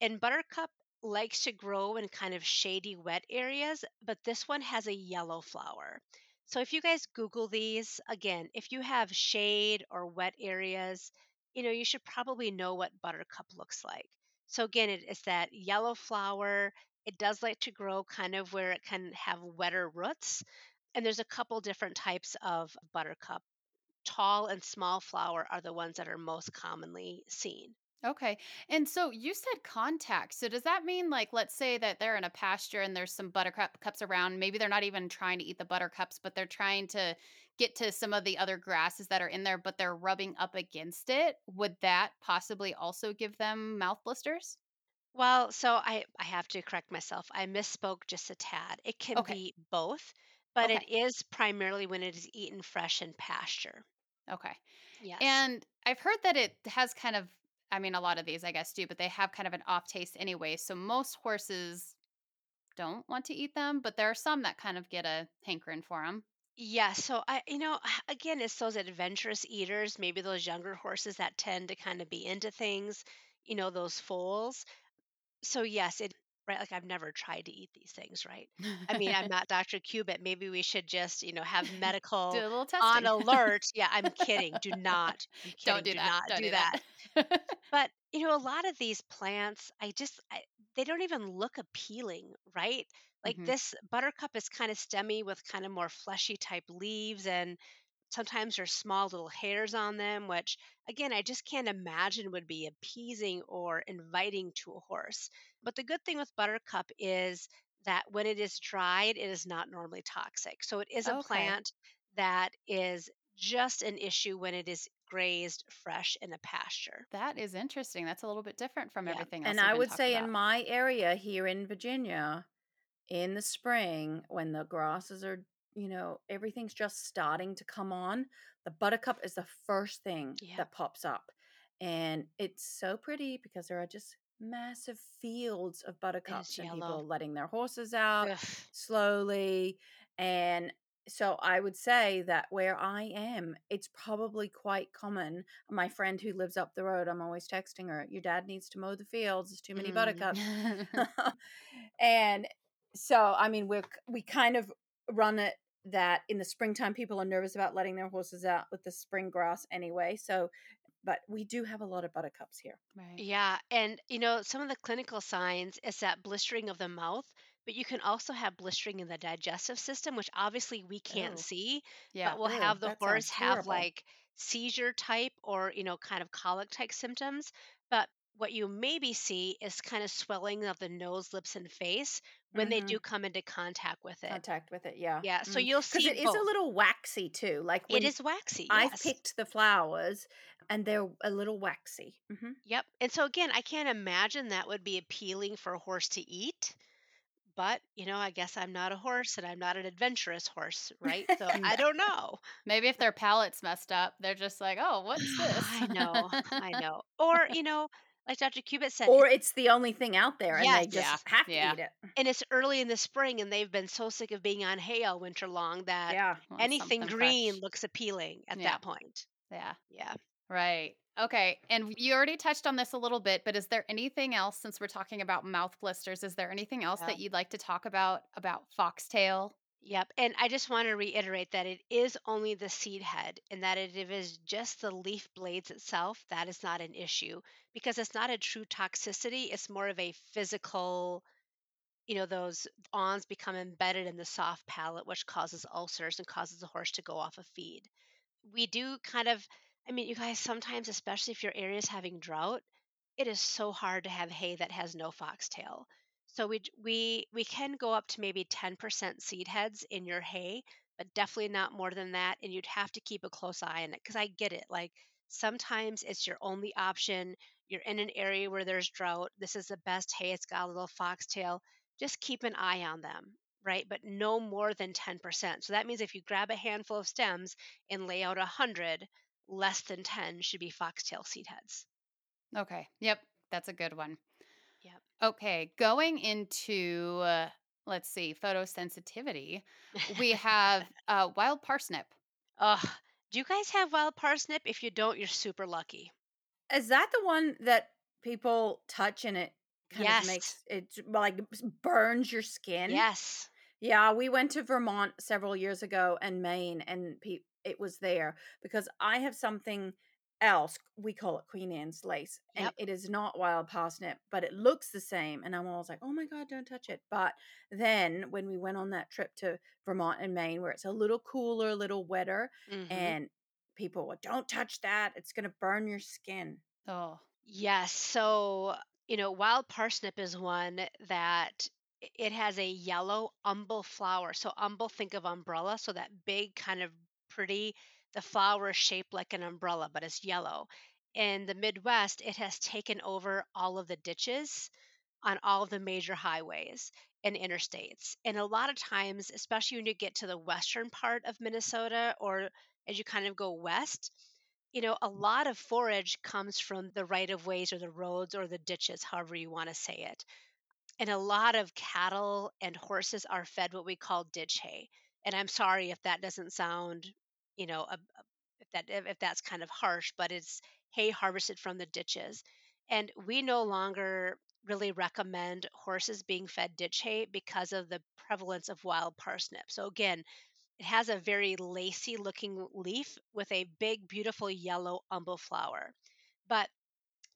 And buttercup likes to grow in kind of shady, wet areas, but this one has a yellow flower. So if you guys Google these, again, if you have shade or wet areas, you know, you should probably know what buttercup looks like. So again, it is that yellow flower. It does like to grow kind of where it can have wetter roots. And there's a couple different types of buttercup. Tall and small flower are the ones that are most commonly seen. Okay. And so you said contact. So does that mean like let's say that they're in a pasture and there's some buttercup cups around. Maybe they're not even trying to eat the buttercups, but they're trying to get to some of the other grasses that are in there, but they're rubbing up against it. Would that possibly also give them mouth blisters? Well, so I, I have to correct myself. I misspoke just a tad. It can Okay. be both, but Okay. it is primarily when it is eaten fresh in pasture. Okay. Yes. And I've heard that it has kind of I mean a lot of these I guess do, but they have kind of an off taste anyway. So most horses don't want to eat them, but there are some that kind of get a hankering for them. Yeah, so I, you know, again, it's those adventurous eaters, maybe those younger horses that tend to kind of be into things, you know, those foals. So yes, it right like I've never tried to eat these things, right? I mean, I'm not Dr. Cubitt. Maybe we should just, you know, have a medical little on alert. Yeah, I'm kidding. Do not. I'm Don't do Do that. not Don't do do that. that. But, you know, a lot of these plants, I just I, they don't even look appealing, right? Like Mhm. this buttercup is kind of stemmy with kind of more fleshy type leaves and sometimes there's small little hairs on them, which again, I just can't imagine would be appeasing or inviting to a horse. But the good thing with buttercup is that when it is dried, it is not normally toxic. So it is a Okay. plant that is just an issue when it is grazed fresh in a pasture. That is interesting. That's a little bit different from Yeah. everything And I would say in my area here in Virginia, in the spring, when the grasses are, you know, everything's just starting to come on, the buttercup is the first thing Yeah. that pops up. And it's so pretty because there are just massive fields of buttercups and people letting their horses out Ugh. slowly. And so I would say that where I am, it's probably quite common. My friend who lives up the road, I'm always texting her, Your dad needs to mow the fields. There's too many Mm. buttercups. and so, I mean, we're we kind of run it that in the springtime, people are nervous about letting their horses out with the spring grass anyway. So, but we do have a lot of buttercups here. right. Yeah, and you know, some of the clinical signs is that blistering of the mouth, but you can also have blistering in the digestive system, which obviously we can't Oh. see, Yeah. but we'll Ew, have the horse have like seizure type or, you know, kind of colic type symptoms. But what you maybe see is kind of swelling of the nose, lips, and face when they Mhm. do come into contact with it. Contact with it, yeah. Yeah, so Mhm. you'll see it is both. a little waxy too. Like It is waxy, I've yes. picked the flowers and they're a little waxy. hmm Yep. And so again, I can't imagine that would be appealing for a horse to eat. But, you know, I guess I'm not a horse and I'm not an adventurous horse, right? So I don't know. Maybe if their palate's messed up, they're just like, "Oh, what's this?" I know. I know. Or, you know, like Dr. Cubitt said, Or it's the only thing out there and Yes. they just Yeah, have to yeah. eat it. and it's early in the spring and they've been so sick of being on hay all winter long that Yeah. Anything green fresh. looks appealing at Yeah. that point. Yeah. Yeah. Right. Okay. And you already touched on this a little bit, but is there anything else since we're talking about mouth blisters? Is there anything else Yeah. that you'd like to talk about about foxtail? Yep. And I just want to reiterate that it is only the seed head and that it is just the leaf blades itself. That is not an issue because it's not a true toxicity. It's more of a physical, you know, those awns become embedded in the soft palate, which causes ulcers and causes the horse to go off a feed. We do kind of, I mean, you guys, sometimes, especially if your area is having drought, it is so hard to have hay that has no foxtail. So we we we can go up to maybe 10% seed heads in your hay, but definitely not more than that and you'd have to keep a close eye on it cuz I get it. Like sometimes it's your only option. You're in an area where there's drought. This is the best hay. It's got a little foxtail. Just keep an eye on them, right? But no more than 10%. So that means if you grab a handful of stems and lay out 100, less than 10 should be foxtail seed heads. Okay. Yep. That's a good one. Okay. Going into, uh, let's see, photosensitivity, we have uh, wild parsnip. Ugh. Do you guys have wild parsnip? If you don't, you're super lucky. Is that the one that people touch and it kind Yes. of makes it like burns your skin? Yes. Yeah, we went to Vermont several years ago and Maine, and pe- it was there because I have something else. We call it Queen Anne's lace, and Yep. it is not wild parsnip, but it looks the same. And I'm always like, oh my God, don't touch it. But then when we went on that trip to Vermont and Maine, where it's a little cooler, a little wetter, Mhm. and people were, don't touch that. It's going to burn your skin. Oh, Yes. So, you know, wild parsnip is one that it has a yellow umbel flower. So, umbel, think of umbrella. So, that big kind of pretty, the flower is shaped like an umbrella, but it's yellow. In the Midwest, it has taken over all of the ditches on all of the major highways and interstates. And a lot of times, especially when you get to the western part of Minnesota or as you kind of go west, you know, a lot of forage comes from the right of ways or the roads or the ditches, however you want to say it. And a lot of cattle and horses are fed what we call ditch hay. And I'm sorry if that doesn't sound, you know, a, a- if that if that's kind of harsh, but it's hay harvested from the ditches. And we no longer really recommend horses being fed ditch hay because of the prevalence of wild parsnip. So, again, it has a very lacy looking leaf with a big, beautiful yellow umbel flower. But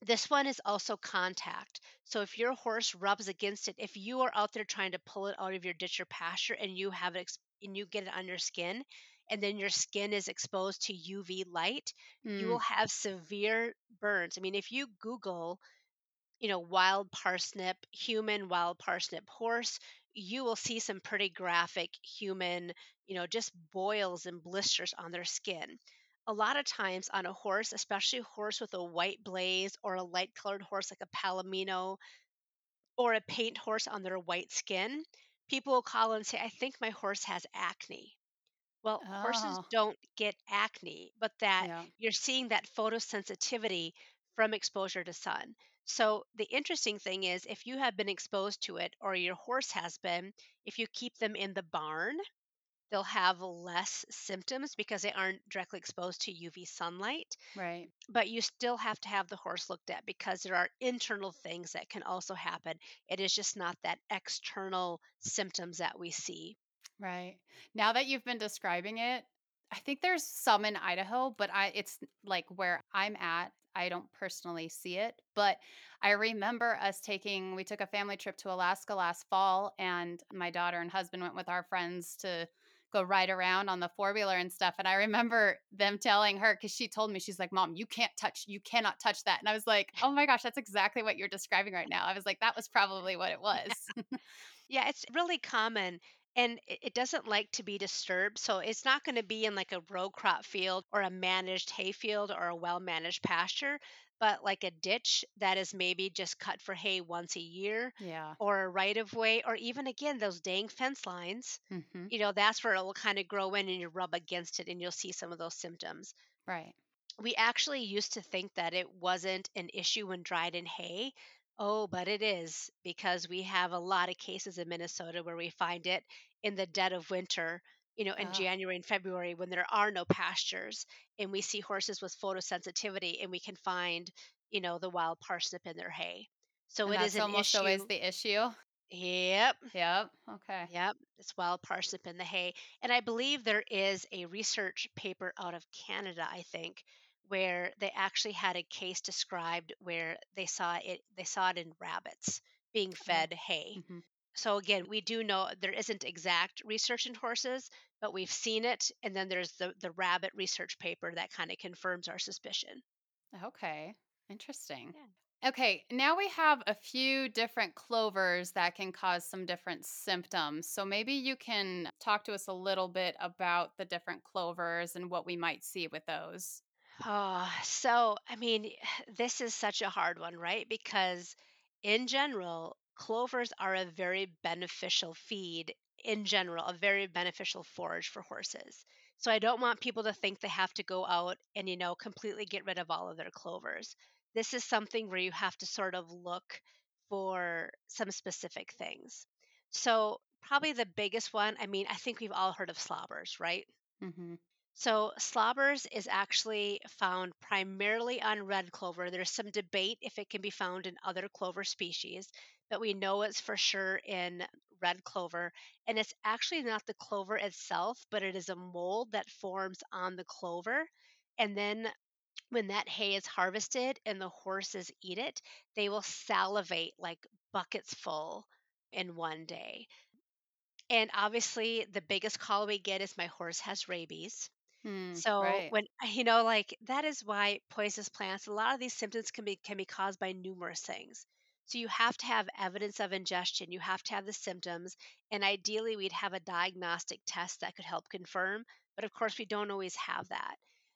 this one is also contact. So if your horse rubs against it, if you are out there trying to pull it out of your ditch or pasture and you have it and you get it on your skin, and then your skin is exposed to UV light, you will Mm. have severe burns. I mean, if you Google you know, wild parsnip, human wild parsnip horse, you will see some pretty graphic human, you know, just boils and blisters on their skin. A lot of times on a horse, especially a horse with a white blaze or a light colored horse like a palomino or a paint horse on their white skin, people will call and say, I think my horse has acne. Well, horses Oh, don't get acne, but that yeah. you're seeing that photosensitivity from exposure to sun. So, the interesting thing is if you have been exposed to it or your horse has been, if you keep them in the barn, they'll have less symptoms because they aren't directly exposed to UV sunlight. Right. But you still have to have the horse looked at because there are internal things that can also happen. It is just not that external symptoms that we see. Right. Now that you've been describing it, I think there's some in Idaho, but I it's like where I'm at, I don't personally see it, but I remember us taking we took a family trip to Alaska last fall and my daughter and husband went with our friends to go ride around on the four-wheeler and stuff and I remember them telling her cuz she told me she's like, "Mom, you can't touch you cannot touch that." And I was like, "Oh my gosh, that's exactly what you're describing right now." I was like, "That was probably what it was." Yeah, it's really common and it, it doesn't like to be disturbed. So it's not going to be in like a row crop field or a managed hay field or a well managed pasture, but like a ditch that is maybe just cut for hay once a year yeah. or a right of way or even again those dang fence lines. Mhm. You know, that's where it will kind of grow in and you rub against it and you'll see some of those symptoms. Right. We actually used to think that it wasn't an issue when dried in hay. Oh, but it is because we have a lot of cases in Minnesota where we find it in the dead of winter, you know, in Oh. January and February when there are no pastures and we see horses with photosensitivity and we can find, you know, the wild parsnip in their hay. So And it is almost always the issue. Yep. Yep. Okay. Yep, it's wild parsnip in the hay. And I believe there is a research paper out of Canada, I think, where they actually had a case described where they saw it they saw it in rabbits being Oh. fed hay. hmm So again, we do know there isn't exact research in horses, but we've seen it and then there's the the rabbit research paper that kind of confirms our suspicion. Okay. Interesting. Yeah. Okay. Now we have a few different clovers that can cause some different symptoms. So maybe you can talk to us a little bit about the different clovers and what we might see with those. Oh, so I mean, this is such a hard one, right? Because in general, clovers are a very beneficial feed in general, a very beneficial forage for horses. So I don't want people to think they have to go out and, you know, completely get rid of all of their clovers. This is something where you have to sort of look for some specific things. So probably the biggest one, I mean, I think we've all heard of slobbers, right? hmm So, slobbers is actually found primarily on red clover. There's some debate if it can be found in other clover species, but we know it's for sure in red clover. And it's actually not the clover itself, but it is a mold that forms on the clover. And then when that hay is harvested and the horses eat it, they will salivate like buckets full in one day. And obviously, the biggest call we get is my horse has rabies Hmm. so Right. when you know, like that is why poisonous plants, a lot of these symptoms can be can be caused by numerous things. So you have to have evidence of ingestion, you have to have the symptoms, and ideally we'd have a diagnostic test that could help confirm, but of course we don't always have that.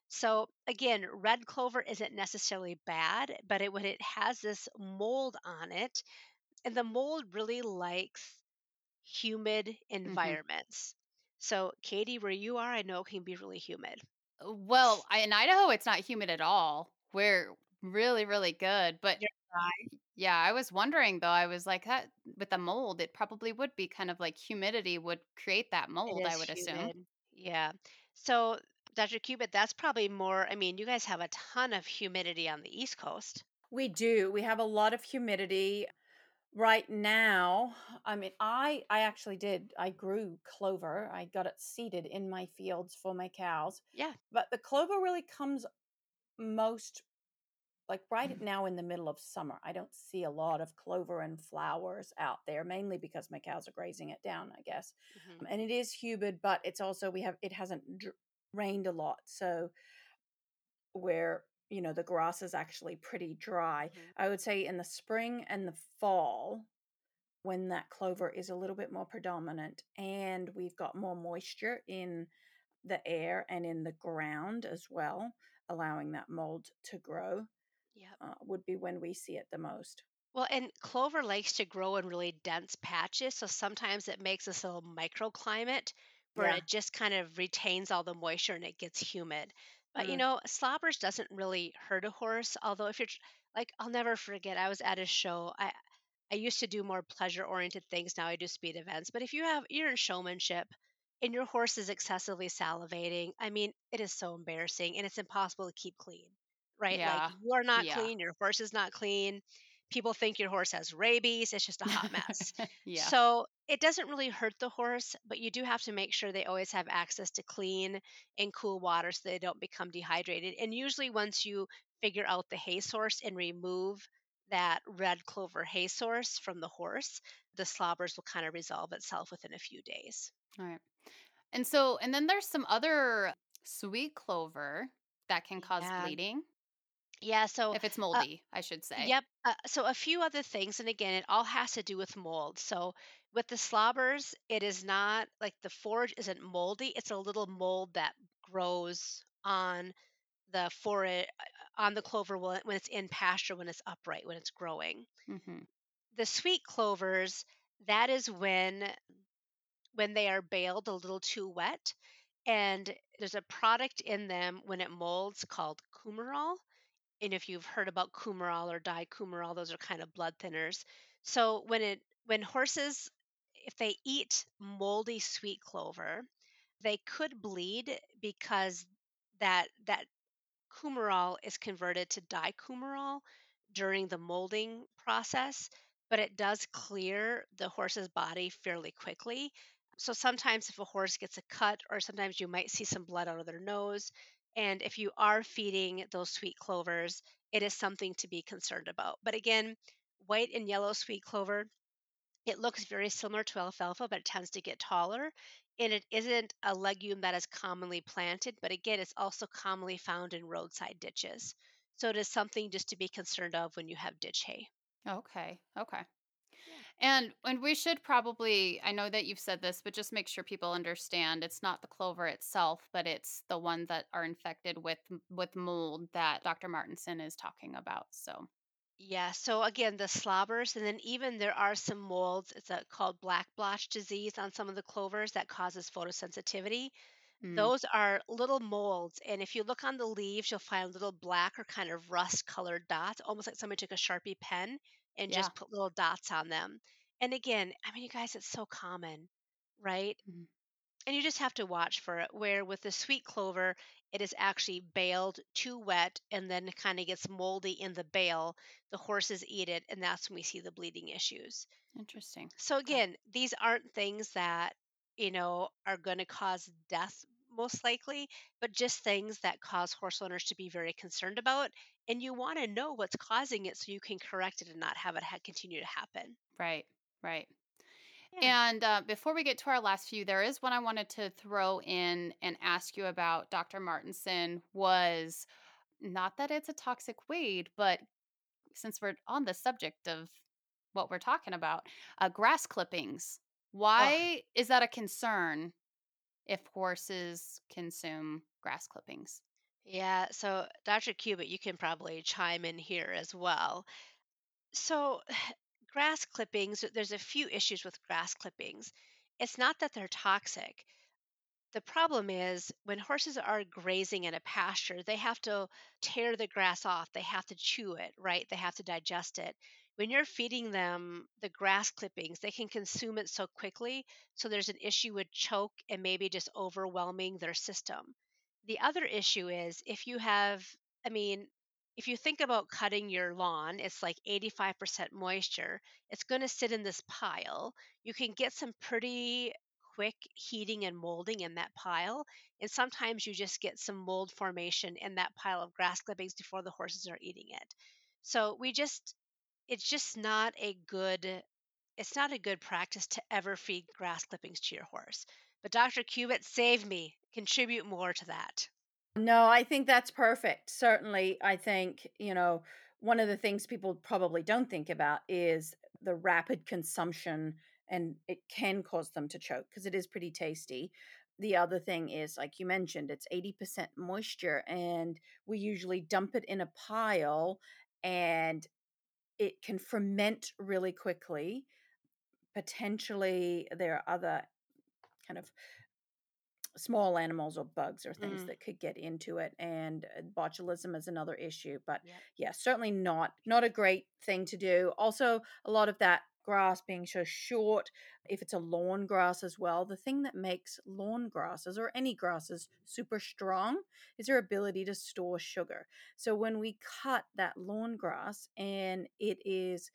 So again, red clover isn't necessarily bad, but it when it has this mold on it, and the mold really likes humid hmm environments. So, Katy, where you are, I know it can be really humid. Uh, well, I, in Idaho, it's not humid at all. We're really, really good. But yeah, I was wondering though, I was like, that, with the mold, it probably would be kind of like humidity would create that mold, I would assume. Yeah. So, Dr. Cubitt, that's probably more. I mean, you guys have a ton of humidity on the East Coast. We do. We have a lot of humidity. Right now, I mean, I I actually did. I grew clover. I got it seeded in my fields for my cows. Yeah. But the clover really comes most like right now in the middle of summer. I don't see a lot of clover and flowers out there, mainly because my cows are grazing it down, I guess. hmm Um, and it is humid, but it's also we have it hasn't dr- rained a lot, so where you know the grass is actually pretty dry. hmm I would say in the spring and the fall when that clover is a little bit more predominant and we've got more moisture in the air and in the ground as well, allowing that mold to grow, Yeah. uh, would be when we see it the most. Well, and clover likes to grow in really dense patches, so sometimes it makes this little microclimate where Yeah. it just kind of retains all the moisture and it gets humid. But you Mm, know, slobbers doesn't really hurt a horse. Although if you're tr- like, I'll never forget, I was at a show. I I used to do more pleasure oriented things. Now I do speed events. But if you have you're in showmanship and your horse is excessively salivating, I mean, it is so embarrassing and it's impossible to keep clean. Right? Like Yeah. you are not Yeah. clean, your horse is not clean. People think your horse has rabies. It's just a hot mess. yeah. So it doesn't really hurt the horse, but you do have to make sure they always have access to clean and cool water so they don't become dehydrated. And usually, once you figure out the hay source and remove that red clover hay source from the horse, the slobbers will kind of resolve itself within a few days. All right. And so, and then there's some other sweet clover that can cause Yeah. bleeding Yeah. So, if it's uh, moldy, I should say. Yep. Uh, so a few other things, and again, it all has to do with mold. So with the slobbers, it is not like the forage isn't moldy. It's a little mold that grows on the forage on the clover when it's in pasture, when it's upright, when it's growing. hmm The sweet clovers, that is when when they are baled a little too wet, and there's a product in them when it molds called coumarol and if you've heard about Coumarol or dicoumarol, those are kind of blood thinners. So when it when horses if they eat moldy sweet clover, they could bleed because that that coumarol is converted to dicoumarol during the molding process, but it does clear the horse's body fairly quickly. So sometimes if a horse gets a cut or sometimes you might see some blood out of their nose, and if you are feeding those sweet clovers, it is something to be concerned about. But again, white and yellow sweet clover, it looks very similar to alfalfa, but it tends to get taller. And it isn't a legume that is commonly planted, but again, it's also commonly found in roadside ditches. So it is something just to be concerned of when you have ditch hay. Okay. Okay. And and we should probably I know that you've said this, but just make sure people understand it's not the clover itself, but it's the ones that are infected with with mold that Dr. Martinson is talking about. So, Yeah, so again, the slobbers, and then even there are some molds. It's a, called black blotch disease on some of the clovers that causes photosensitivity. mm, Those are little molds, and if you look on the leaves, you'll find little black or kind of rust colored dots, almost like somebody took a Sharpie pen and yeah. just put little dots on them. And again, I mean, you guys, it's so common, right? mhm, And you just have to watch for it. Where with the sweet clover, it is actually baled too wet and then kind of gets moldy in the bale. The horses eat it, and that's when we see the bleeding issues. Interesting. So Okay. again, these aren't things that, you know, are going to cause death most likely, but just things that cause horse owners to be very concerned about. And you want to know what's causing it so you can correct it and not have it ha- continue to happen. Right. Right. Yeah. And uh, before we get to our last few, there is one I wanted to throw in and ask you about. Dr. Martinson was not that it's a toxic weed, but since we're on the subject of what we're talking about, uh, grass clippings. Oh, Why is that a concern if horses consume grass clippings? yeah. So, Dr. Cubitt, you can probably chime in here as well. So, grass clippings, there's a few issues with grass clippings. It's not that they're toxic. The problem is when horses are grazing in a pasture, they have to tear the grass off. They have to chew it, right? They have to digest it. When you're feeding them the grass clippings, they can consume it so quickly. So there's an issue with choke and maybe just overwhelming their system. The other issue is if you have, I mean, if you think about cutting your lawn, it's like 85% moisture. It's going to sit in this pile. You can get some pretty quick heating and molding in that pile. And sometimes you just get some mold formation in that pile of grass clippings before the horses are eating it. So we just, it's just not a good it's not a good practice to ever feed grass clippings to your horse. But Dr. Cubitt, save me. Contribute more to that. No, I think that's perfect. Certainly, I think, you know, one of the things people probably don't think about is the rapid consumption and it can cause them to choke because it is pretty tasty. The other thing is, like you mentioned, it's 80% moisture, and we usually dump it in a pile and it can ferment really quickly. Potentially, there are other kind of small animals or bugs or things Mm, that could get into it and uh, botulism is another issue but yeah certainly not not a great thing to do. Also a lot of that grass being so short if it's a lawn grass as well the thing that makes lawn grasses or any grasses super strong is their ability to store sugar so when we cut that lawn grass and it is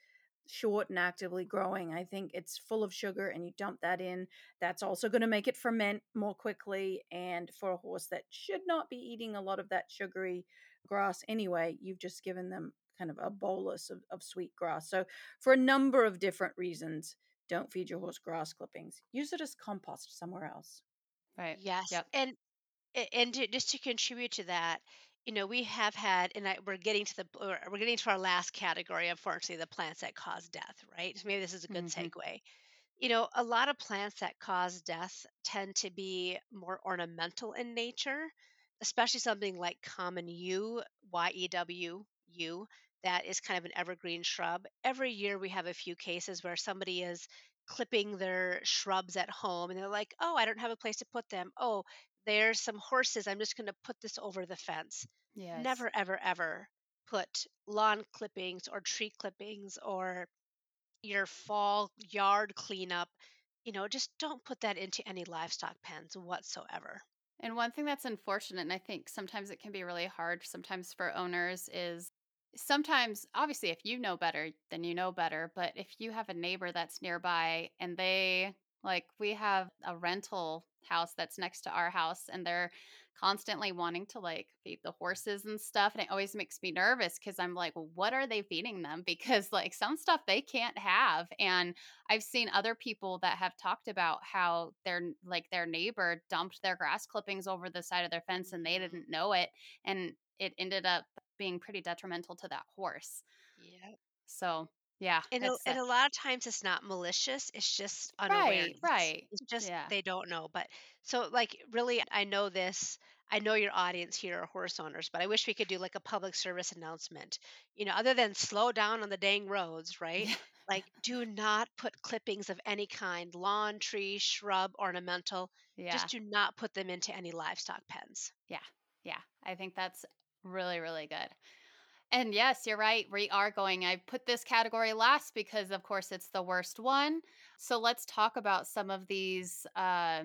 short and actively growing. I think it's full of sugar and you dump that in. That's also going to make it ferment more quickly. And for a horse that should not be eating a lot of that sugary grass anyway, you've just given them kind of a bolus of, of sweet grass. So, for a number of different reasons, don't feed your horse grass clippings. Use it as compost somewhere else. Right. Yes. Yep. And and to, just to contribute to that, you know, we have had, and I, we're getting to the we're getting to our last category, unfortunately, the plants that cause death, right? So maybe this is a good hmm segue. You know, a lot of plants that cause death tend to be more ornamental in nature, especially something like common yew, Y E W, yew, that is kind of an evergreen shrub. Every year we have a few cases where somebody is clipping their shrubs at home and they're like, oh, I don't have a place to put them. Oh, there's some horses. I'm just going to put this over the fence. Yes. Never, ever, ever put lawn clippings or tree clippings or your fall yard cleanup, you know, just don't put that into any livestock pens whatsoever. And one thing that's unfortunate, and I think sometimes it can be really hard sometimes for owners, is sometimes, obviously, if you know better, then you know better. But if you have a neighbor that's nearby and they, like, we have a rental house that's next to our house and they're constantly wanting to like feed the horses and stuff. And it always makes me nervous because I'm like, well, what are they feeding them? Because like some stuff they can't have. And I've seen other people that have talked about how their like their neighbor dumped their grass clippings over the side of their fence and they Mhm. didn't know it and it ended up being pretty detrimental to that horse. Yeah. So, yeah, And a, and a lot of times it's not malicious, it's just unaware. right, right. It's just Yeah. they don't know. But so, like, really, I know this. I know your audience here are horse owners, but I wish we could do like a public service announcement. You know, other than slow down on the dang roads, right? Yeah. Like, do not put clippings of any kind, lawn, tree, shrub, ornamental, Yeah. just do not put them into any livestock pens. Yeah. Yeah. I think that's really, really good. And yes, you're right. We are going. I put this category last because, of course, it's the worst one. So let's talk about some of these uh,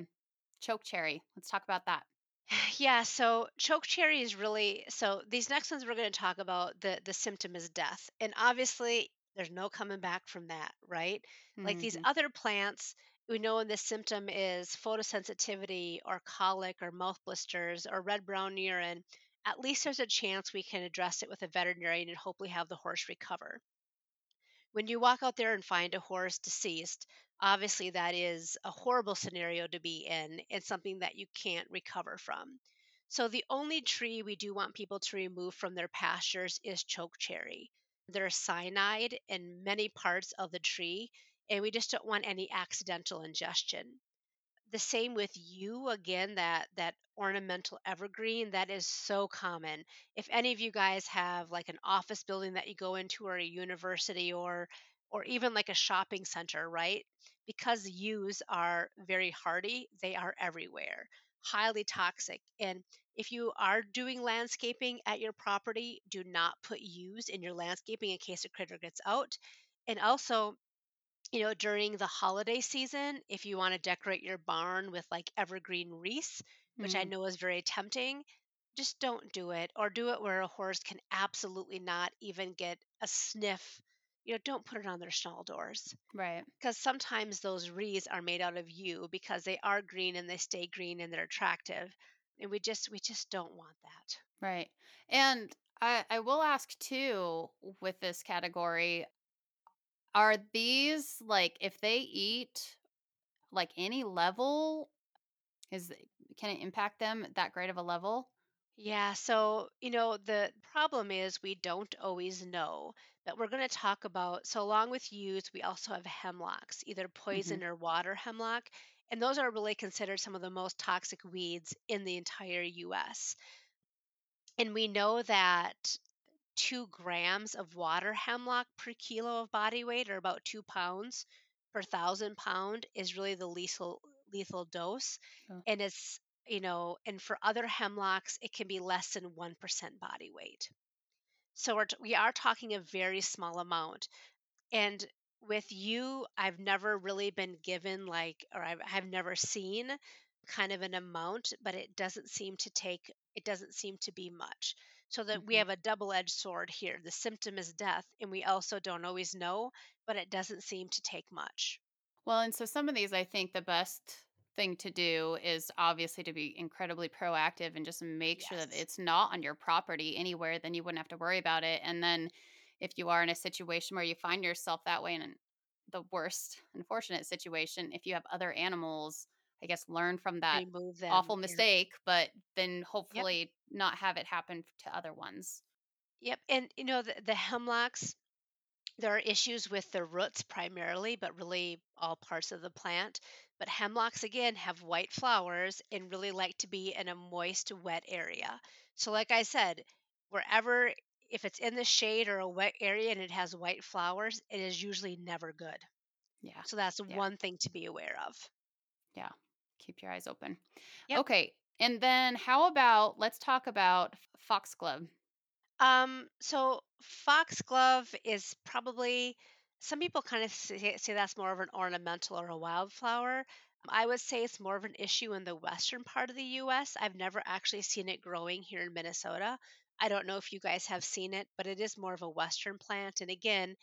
choke cherry. Let's talk about that. Yeah, so choke cherry is really so these next ones we're going to talk about the the symptom is death. And obviously there's no coming back from that, right? Like these hmm other plants, we know when the symptom is photosensitivity or colic or mouth blisters or red brown urine, at least there's a chance we can address it with a veterinarian and hopefully have the horse recover. When you walk out there and find a horse deceased, obviously that is a horrible scenario to be in and something that you can't recover from. So, the only tree we do want people to remove from their pastures is chokecherry. There's cyanide in many parts of the tree, and we just don't want any accidental ingestion the same with yew again that that ornamental evergreen that is so common. If any of you guys have like an office building that you go into or a university or or even like a shopping center right? Because yews are very hardy they are everywhere highly toxic. And if you are doing landscaping at your property do not put yews in your landscaping in case a critter gets out. And also you know, during the holiday season, if you want to decorate your barn with like evergreen wreaths, which I Mm, know is very tempting, just don't do it or do it where a horse can absolutely not even get a sniff you know don't put it on their stall doors Right. because sometimes those wreaths are made out of yew because they are green and they stay green and they're attractive and we just we just don't want that Right. And I I will ask too with this category, are these like if they eat like any level is can it impact them at that great of a level? yeah so you know the problem is we don't always know but we're going to talk about so along with yews we also have hemlocks either poison mm-hmm. or water hemlock and those are really considered some of the most toxic weeds in the entire us and we know that two grams of water hemlock per kilo of body weight, or about two pounds per thousand pound, is really the lethal lethal dose. Oh, And it's yew know, and for other hemlocks, it can be less than one percent body weight. So we're t- we are talking a very small amount. And with you, I've never really been given like, or I've, I've never seen kind of an amount, but it doesn't seem to take, it doesn't seem to be much. So that we mhm. have a double edged sword here. The symptom is death, and we also don't always know, but it doesn't seem to take much. Well, and so some of these, I think the best thing to do is obviously to be incredibly proactive and just make sure that it's not on your property anywhere, then you wouldn't have to worry about it. And then if you are in a situation where you find yourself that way in the worst, unfortunate situation, if you have other animals, I guess learn from that awful. Yep. mistake, but then Yep. hopefully not have it happen to other ones. Yep. And you know, the, the hemlocks, There are issues with the roots primarily, but really all parts of the plant. But hemlocks, again, have white flowers and really like to be in a moist, wet area. So, like I said, wherever, if it's in the shade or a wet area and it has white flowers, it is usually never good. Yeah. So, that's Yeah. one thing to be aware of. Yeah. Keep your eyes open. Yep. Okay. And then how about let's talk about foxglove. Um, so foxglove is probably some people kind of say, say that's more of an ornamental or a wildflower. I would say it's more of an issue in the western part of the US. I've never actually seen it growing here in Minnesota. I don't know if you guys have seen it, but it is more of a western plant. And again,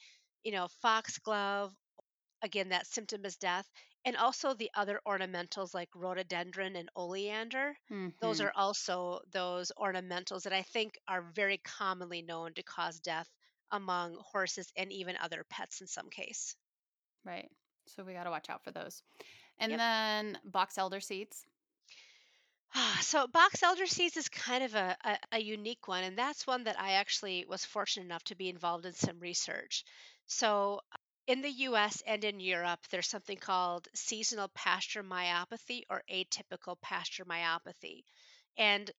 you know, foxglove, again, that symptom is death. And also the other ornamentals like rhododendron and oleander those Mhm. are also those ornamentals that I think are very commonly known to cause death among horses and even other pets in some case. Right. So we got to watch out for those. And Yep. then box elder seeds. so box elder seeds is kind of a, a, a unique one, and that's one that I actually was fortunate enough to be involved in some research. So in the US and in Europe, there's something called seasonal pasture myopathy or atypical pasture myopathy. And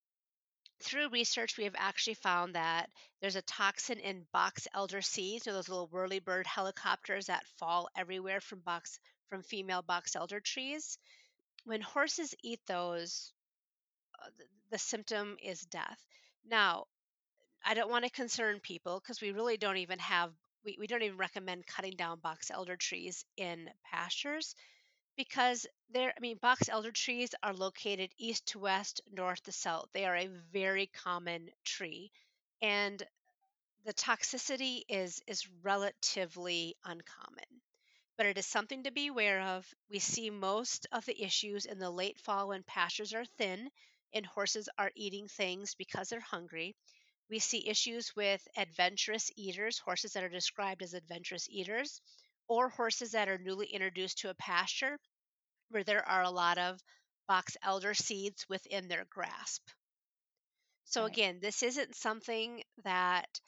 through research, we have actually found that there's a toxin in box elder seeds, or those little whirlybird helicopters that fall everywhere from box from female box elder trees. When horses eat those, uh, the, the symptom is death. Now, I don't want to concern people because we really don't even have we, we don't even recommend cutting down box elder trees in pastures because they're i mean box elder trees are located east to west north to south. They are a very common tree and the toxicity is is relatively uncommon but it is something to be aware of. We see most of the issues in the late fall when pastures are thin and horses are eating things because they're hungry we see issues with adventurous eaters horses that are described as adventurous eaters or horses that are newly introduced to a pasture where there are a lot of box elder seeds within their grasp. So, Right. again, this isn't something that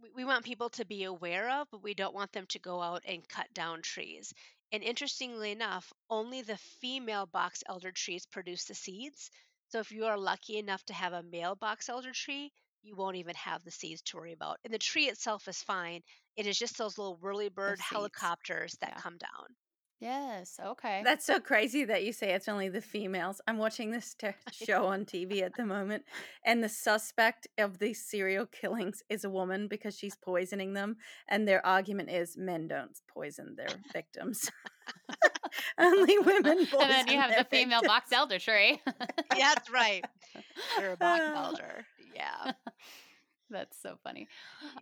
we, we want people to be aware of, but we don't want them to go out and cut down trees. And interestingly enough, only the female box elder trees produce the seeds. So, if you are lucky enough to have a male box elder tree, you won't even have the seeds to worry about. And the tree itself is fine. It is just those little whirlybird seeds. helicopters that Yeah. come down. Yes. Okay. That's so crazy that you say it's only the females. I'm watching this t- show on TV at the moment, and the suspect of these serial killings is a woman because she's poisoning them. And their argument is men don't poison their victims. Only women, and then you have the female victims. box elder tree. yeah, that's right. You're a box ah. elder. Yeah. That's so funny.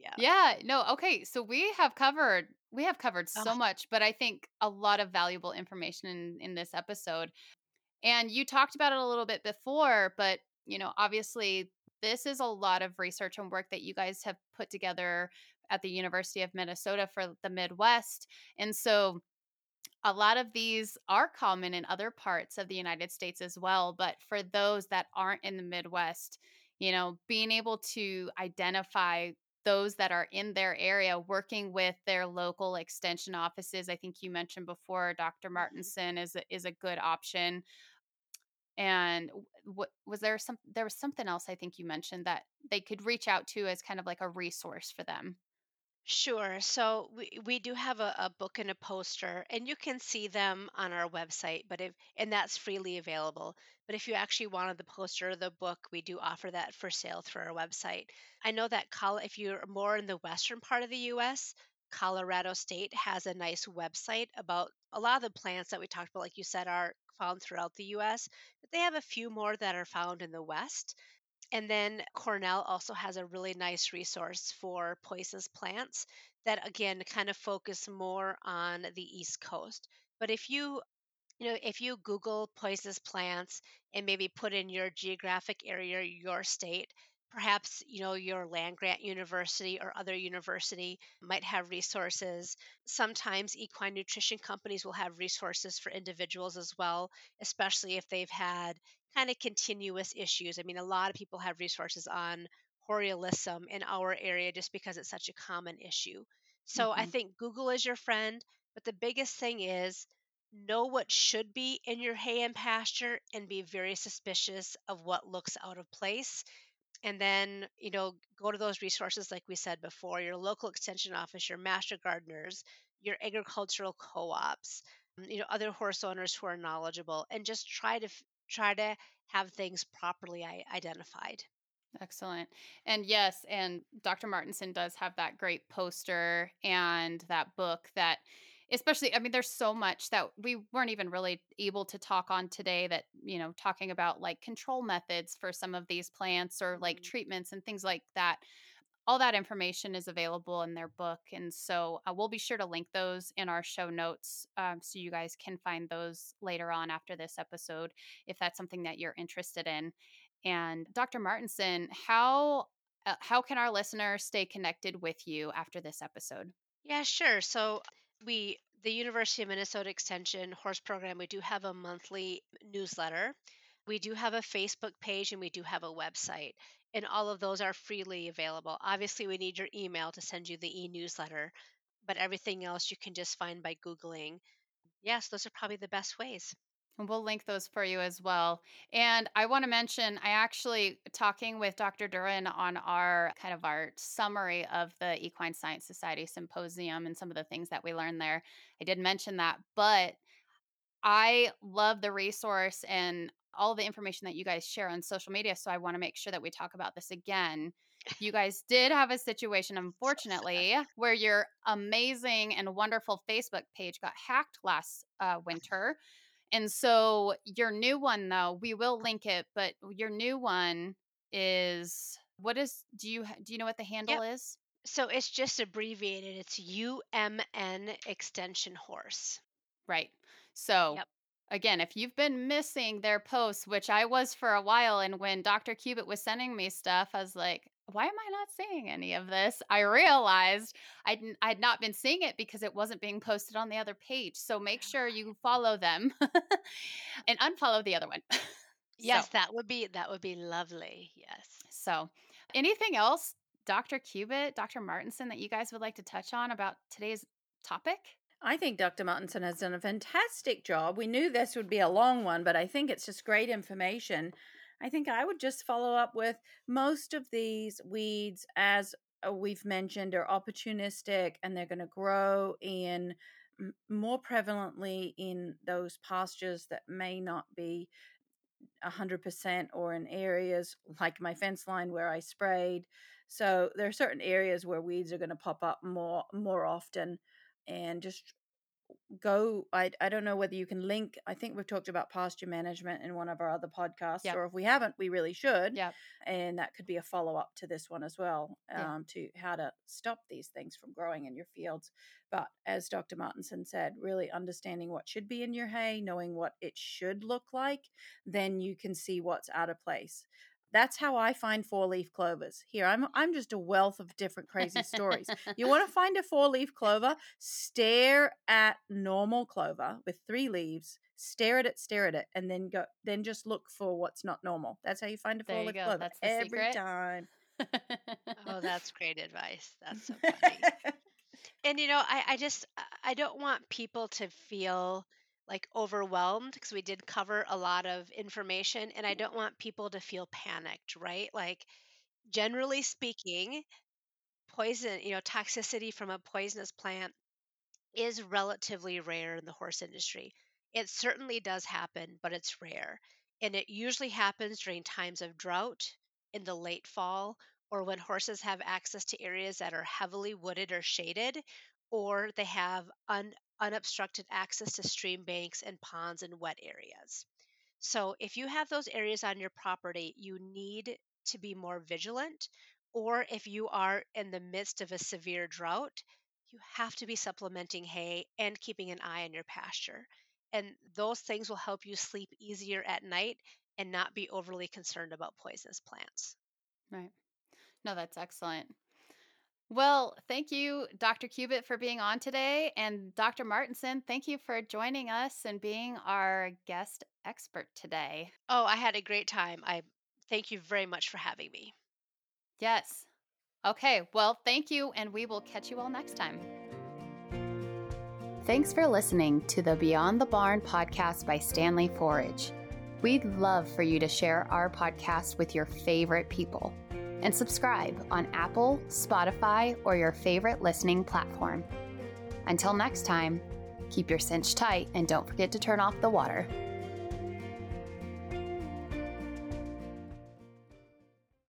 Yeah. Yeah, no, okay. So we have covered we have covered so Oh. much, but I think a lot of valuable information in, in this episode. And you talked about it a little bit before, but you know, obviously this is a lot of research and work that you guys have put together at the University of Minnesota for the Midwest. And so a lot of these are common in other parts of the United States as well. But for those that aren't in the Midwest, you know, being able to identify those that are in their area, working with their local extension offices. I think you mentioned before, Dr. Mm-hmm. Martinson is a, is a good option. And what was there some there was something else I think you mentioned that they could reach out to as kind of like a resource for them. Sure. So we, we do have a, a book and a poster, and you can see them on our website, but if and that's freely available. But if you actually wanted the poster or the book, we do offer that for sale through our website. I know that Col- if you're more in the western part of the US, Colorado State has a nice website about a lot of the plants that we talked about, like you said, are found throughout the US, but they have a few more that are found in the West. And then Cornell also has a really nice resource for poisonous plants that again kind of focus more on the East Coast. But if you you know, if you Google poisonous plants and maybe put in your geographic area, your state, perhaps, you know, your land grant university or other university might have resources. Sometimes equine nutrition companies will have resources for individuals as well, especially if they've had kind of continuous issues. I mean, a lot of people have resources on hoary alyssum in our area just because it's such a common issue. So I Mhm. think Google is your friend, but the biggest thing is know what should be in your hay and pasture and be very suspicious of what looks out of place and then you know go to those resources like we said before your local extension office your master gardeners your agricultural co-ops you know other horse owners who are knowledgeable and just try to f- try to have things properly identified Excellent. And yes, and Dr. Martinson does have that great poster and that book that especially I mean there's so much that we weren't even really able to talk on today that, you know, talking about like control methods for some of these plants or like Mhm. treatments and things like that. All that information is available in their book. And so uh, we'll be sure to link those in our show notes um, so you guys can find those later on after this episode if that's something that you're interested in. And Dr. Martinson, how uh, how can our listeners stay connected with you after this episode? Yeah, sure. So we, the University of Minnesota Extension Horse Program, we do have a monthly newsletter. We do have a Facebook page and we do have a website. And all of those are freely available. Obviously, we need your email to send you the e newsletter, but everything else you can just find by Googling. Yes, those are probably the best ways. And we'll link those for you as well. And I want to mention, I actually talking with Dr. Duran on our kind of our summary of the Equine Science Society symposium and some of the things that we learned there. I did mention that, but I love the resource and all the information that you guys share on social media. So I want to make sure that we talk about this again. You guys did have a situation, unfortunately, where your amazing and wonderful Facebook page got hacked last uh, winter. And so your new one, though, we will link it, but your new one is what is do you do you know what the handle is? So it's just abbreviated. It's UMN Extension Horse. Right. So Yep. Again, if you've been missing their posts, which I was for a while, and when Dr. Cubitt was sending me stuff, I was like, why am I not seeing any of this? I realized I'd, I'd not been seeing it because it wasn't being posted on the other page. So make sure you follow them and unfollow the other one. Yes, So, that would be that would be lovely. Yes. so anything else, Dr. Cubitt, Dr. Martinson, that you guys would like to touch on about today's topic? I think Dr. Martinson has done a fantastic job. We knew this would be a long one, but I think it's just great information. I think I would just follow up with most of these weeds, as uh, we've mentioned, are opportunistic and they're going to grow in more prevalently in those pastures that may not be 100% or in areas like my fence line where I sprayed. So there are certain areas where weeds are going to pop up more more often and just go I, I don't know whether you can link i think we've talked about pasture management in one of our other podcasts Yep. or if we haven't we really should Yep. and that could be a follow-up to this one as well um, to how to stop these things from growing in your fields but as dr martinson said really understanding what should be in your hay knowing what it should look like then you can see what's out of place that's how i find four leaf clovers here i'm i'm just a wealth of different crazy stories you want to find a four leaf clover stare at normal clover with three leaves stare at it stare at it and then go then just look for what's not normal that's how you find a four leaf clover That's the every secret. time Oh, that's great advice. That's so funny. and you know, I, I just I don't want people to feel like overwhelmed because we did cover a lot of information and I don't want people to feel panicked, right? Like generally speaking, poison, you know, toxicity from a poisonous plant is relatively rare in the horse industry. It certainly does happen, but it's rare. And it usually happens during times of drought in the late fall or when horses have access to areas that are heavily wooded or shaded, or they have un- unobstructed access to stream banks and ponds and wet areas. So, if you have those areas on your property, you need to be more vigilant. Or if you are in the midst of a severe drought, you have to be supplementing hay and keeping an eye on your pasture. And those things will help you sleep easier at night and not be overly concerned about poisonous plants. Right. No, that's excellent. Well, thank you, Dr. Cubitt, for being on today. And Dr. Martinson, thank you for joining us and being our guest expert today. Oh, I had a great time. I thank you very much for having me. Yes. Okay. Well, thank you. And we will catch you all next time. Thanks for listening to the Beyond the Barn podcast by Standlee Forage. We'd love for you to share our podcast with your favorite people and subscribe on Apple, Spotify, or your favorite listening platform. Until next time, keep your cinch tight and don't forget to turn off the water.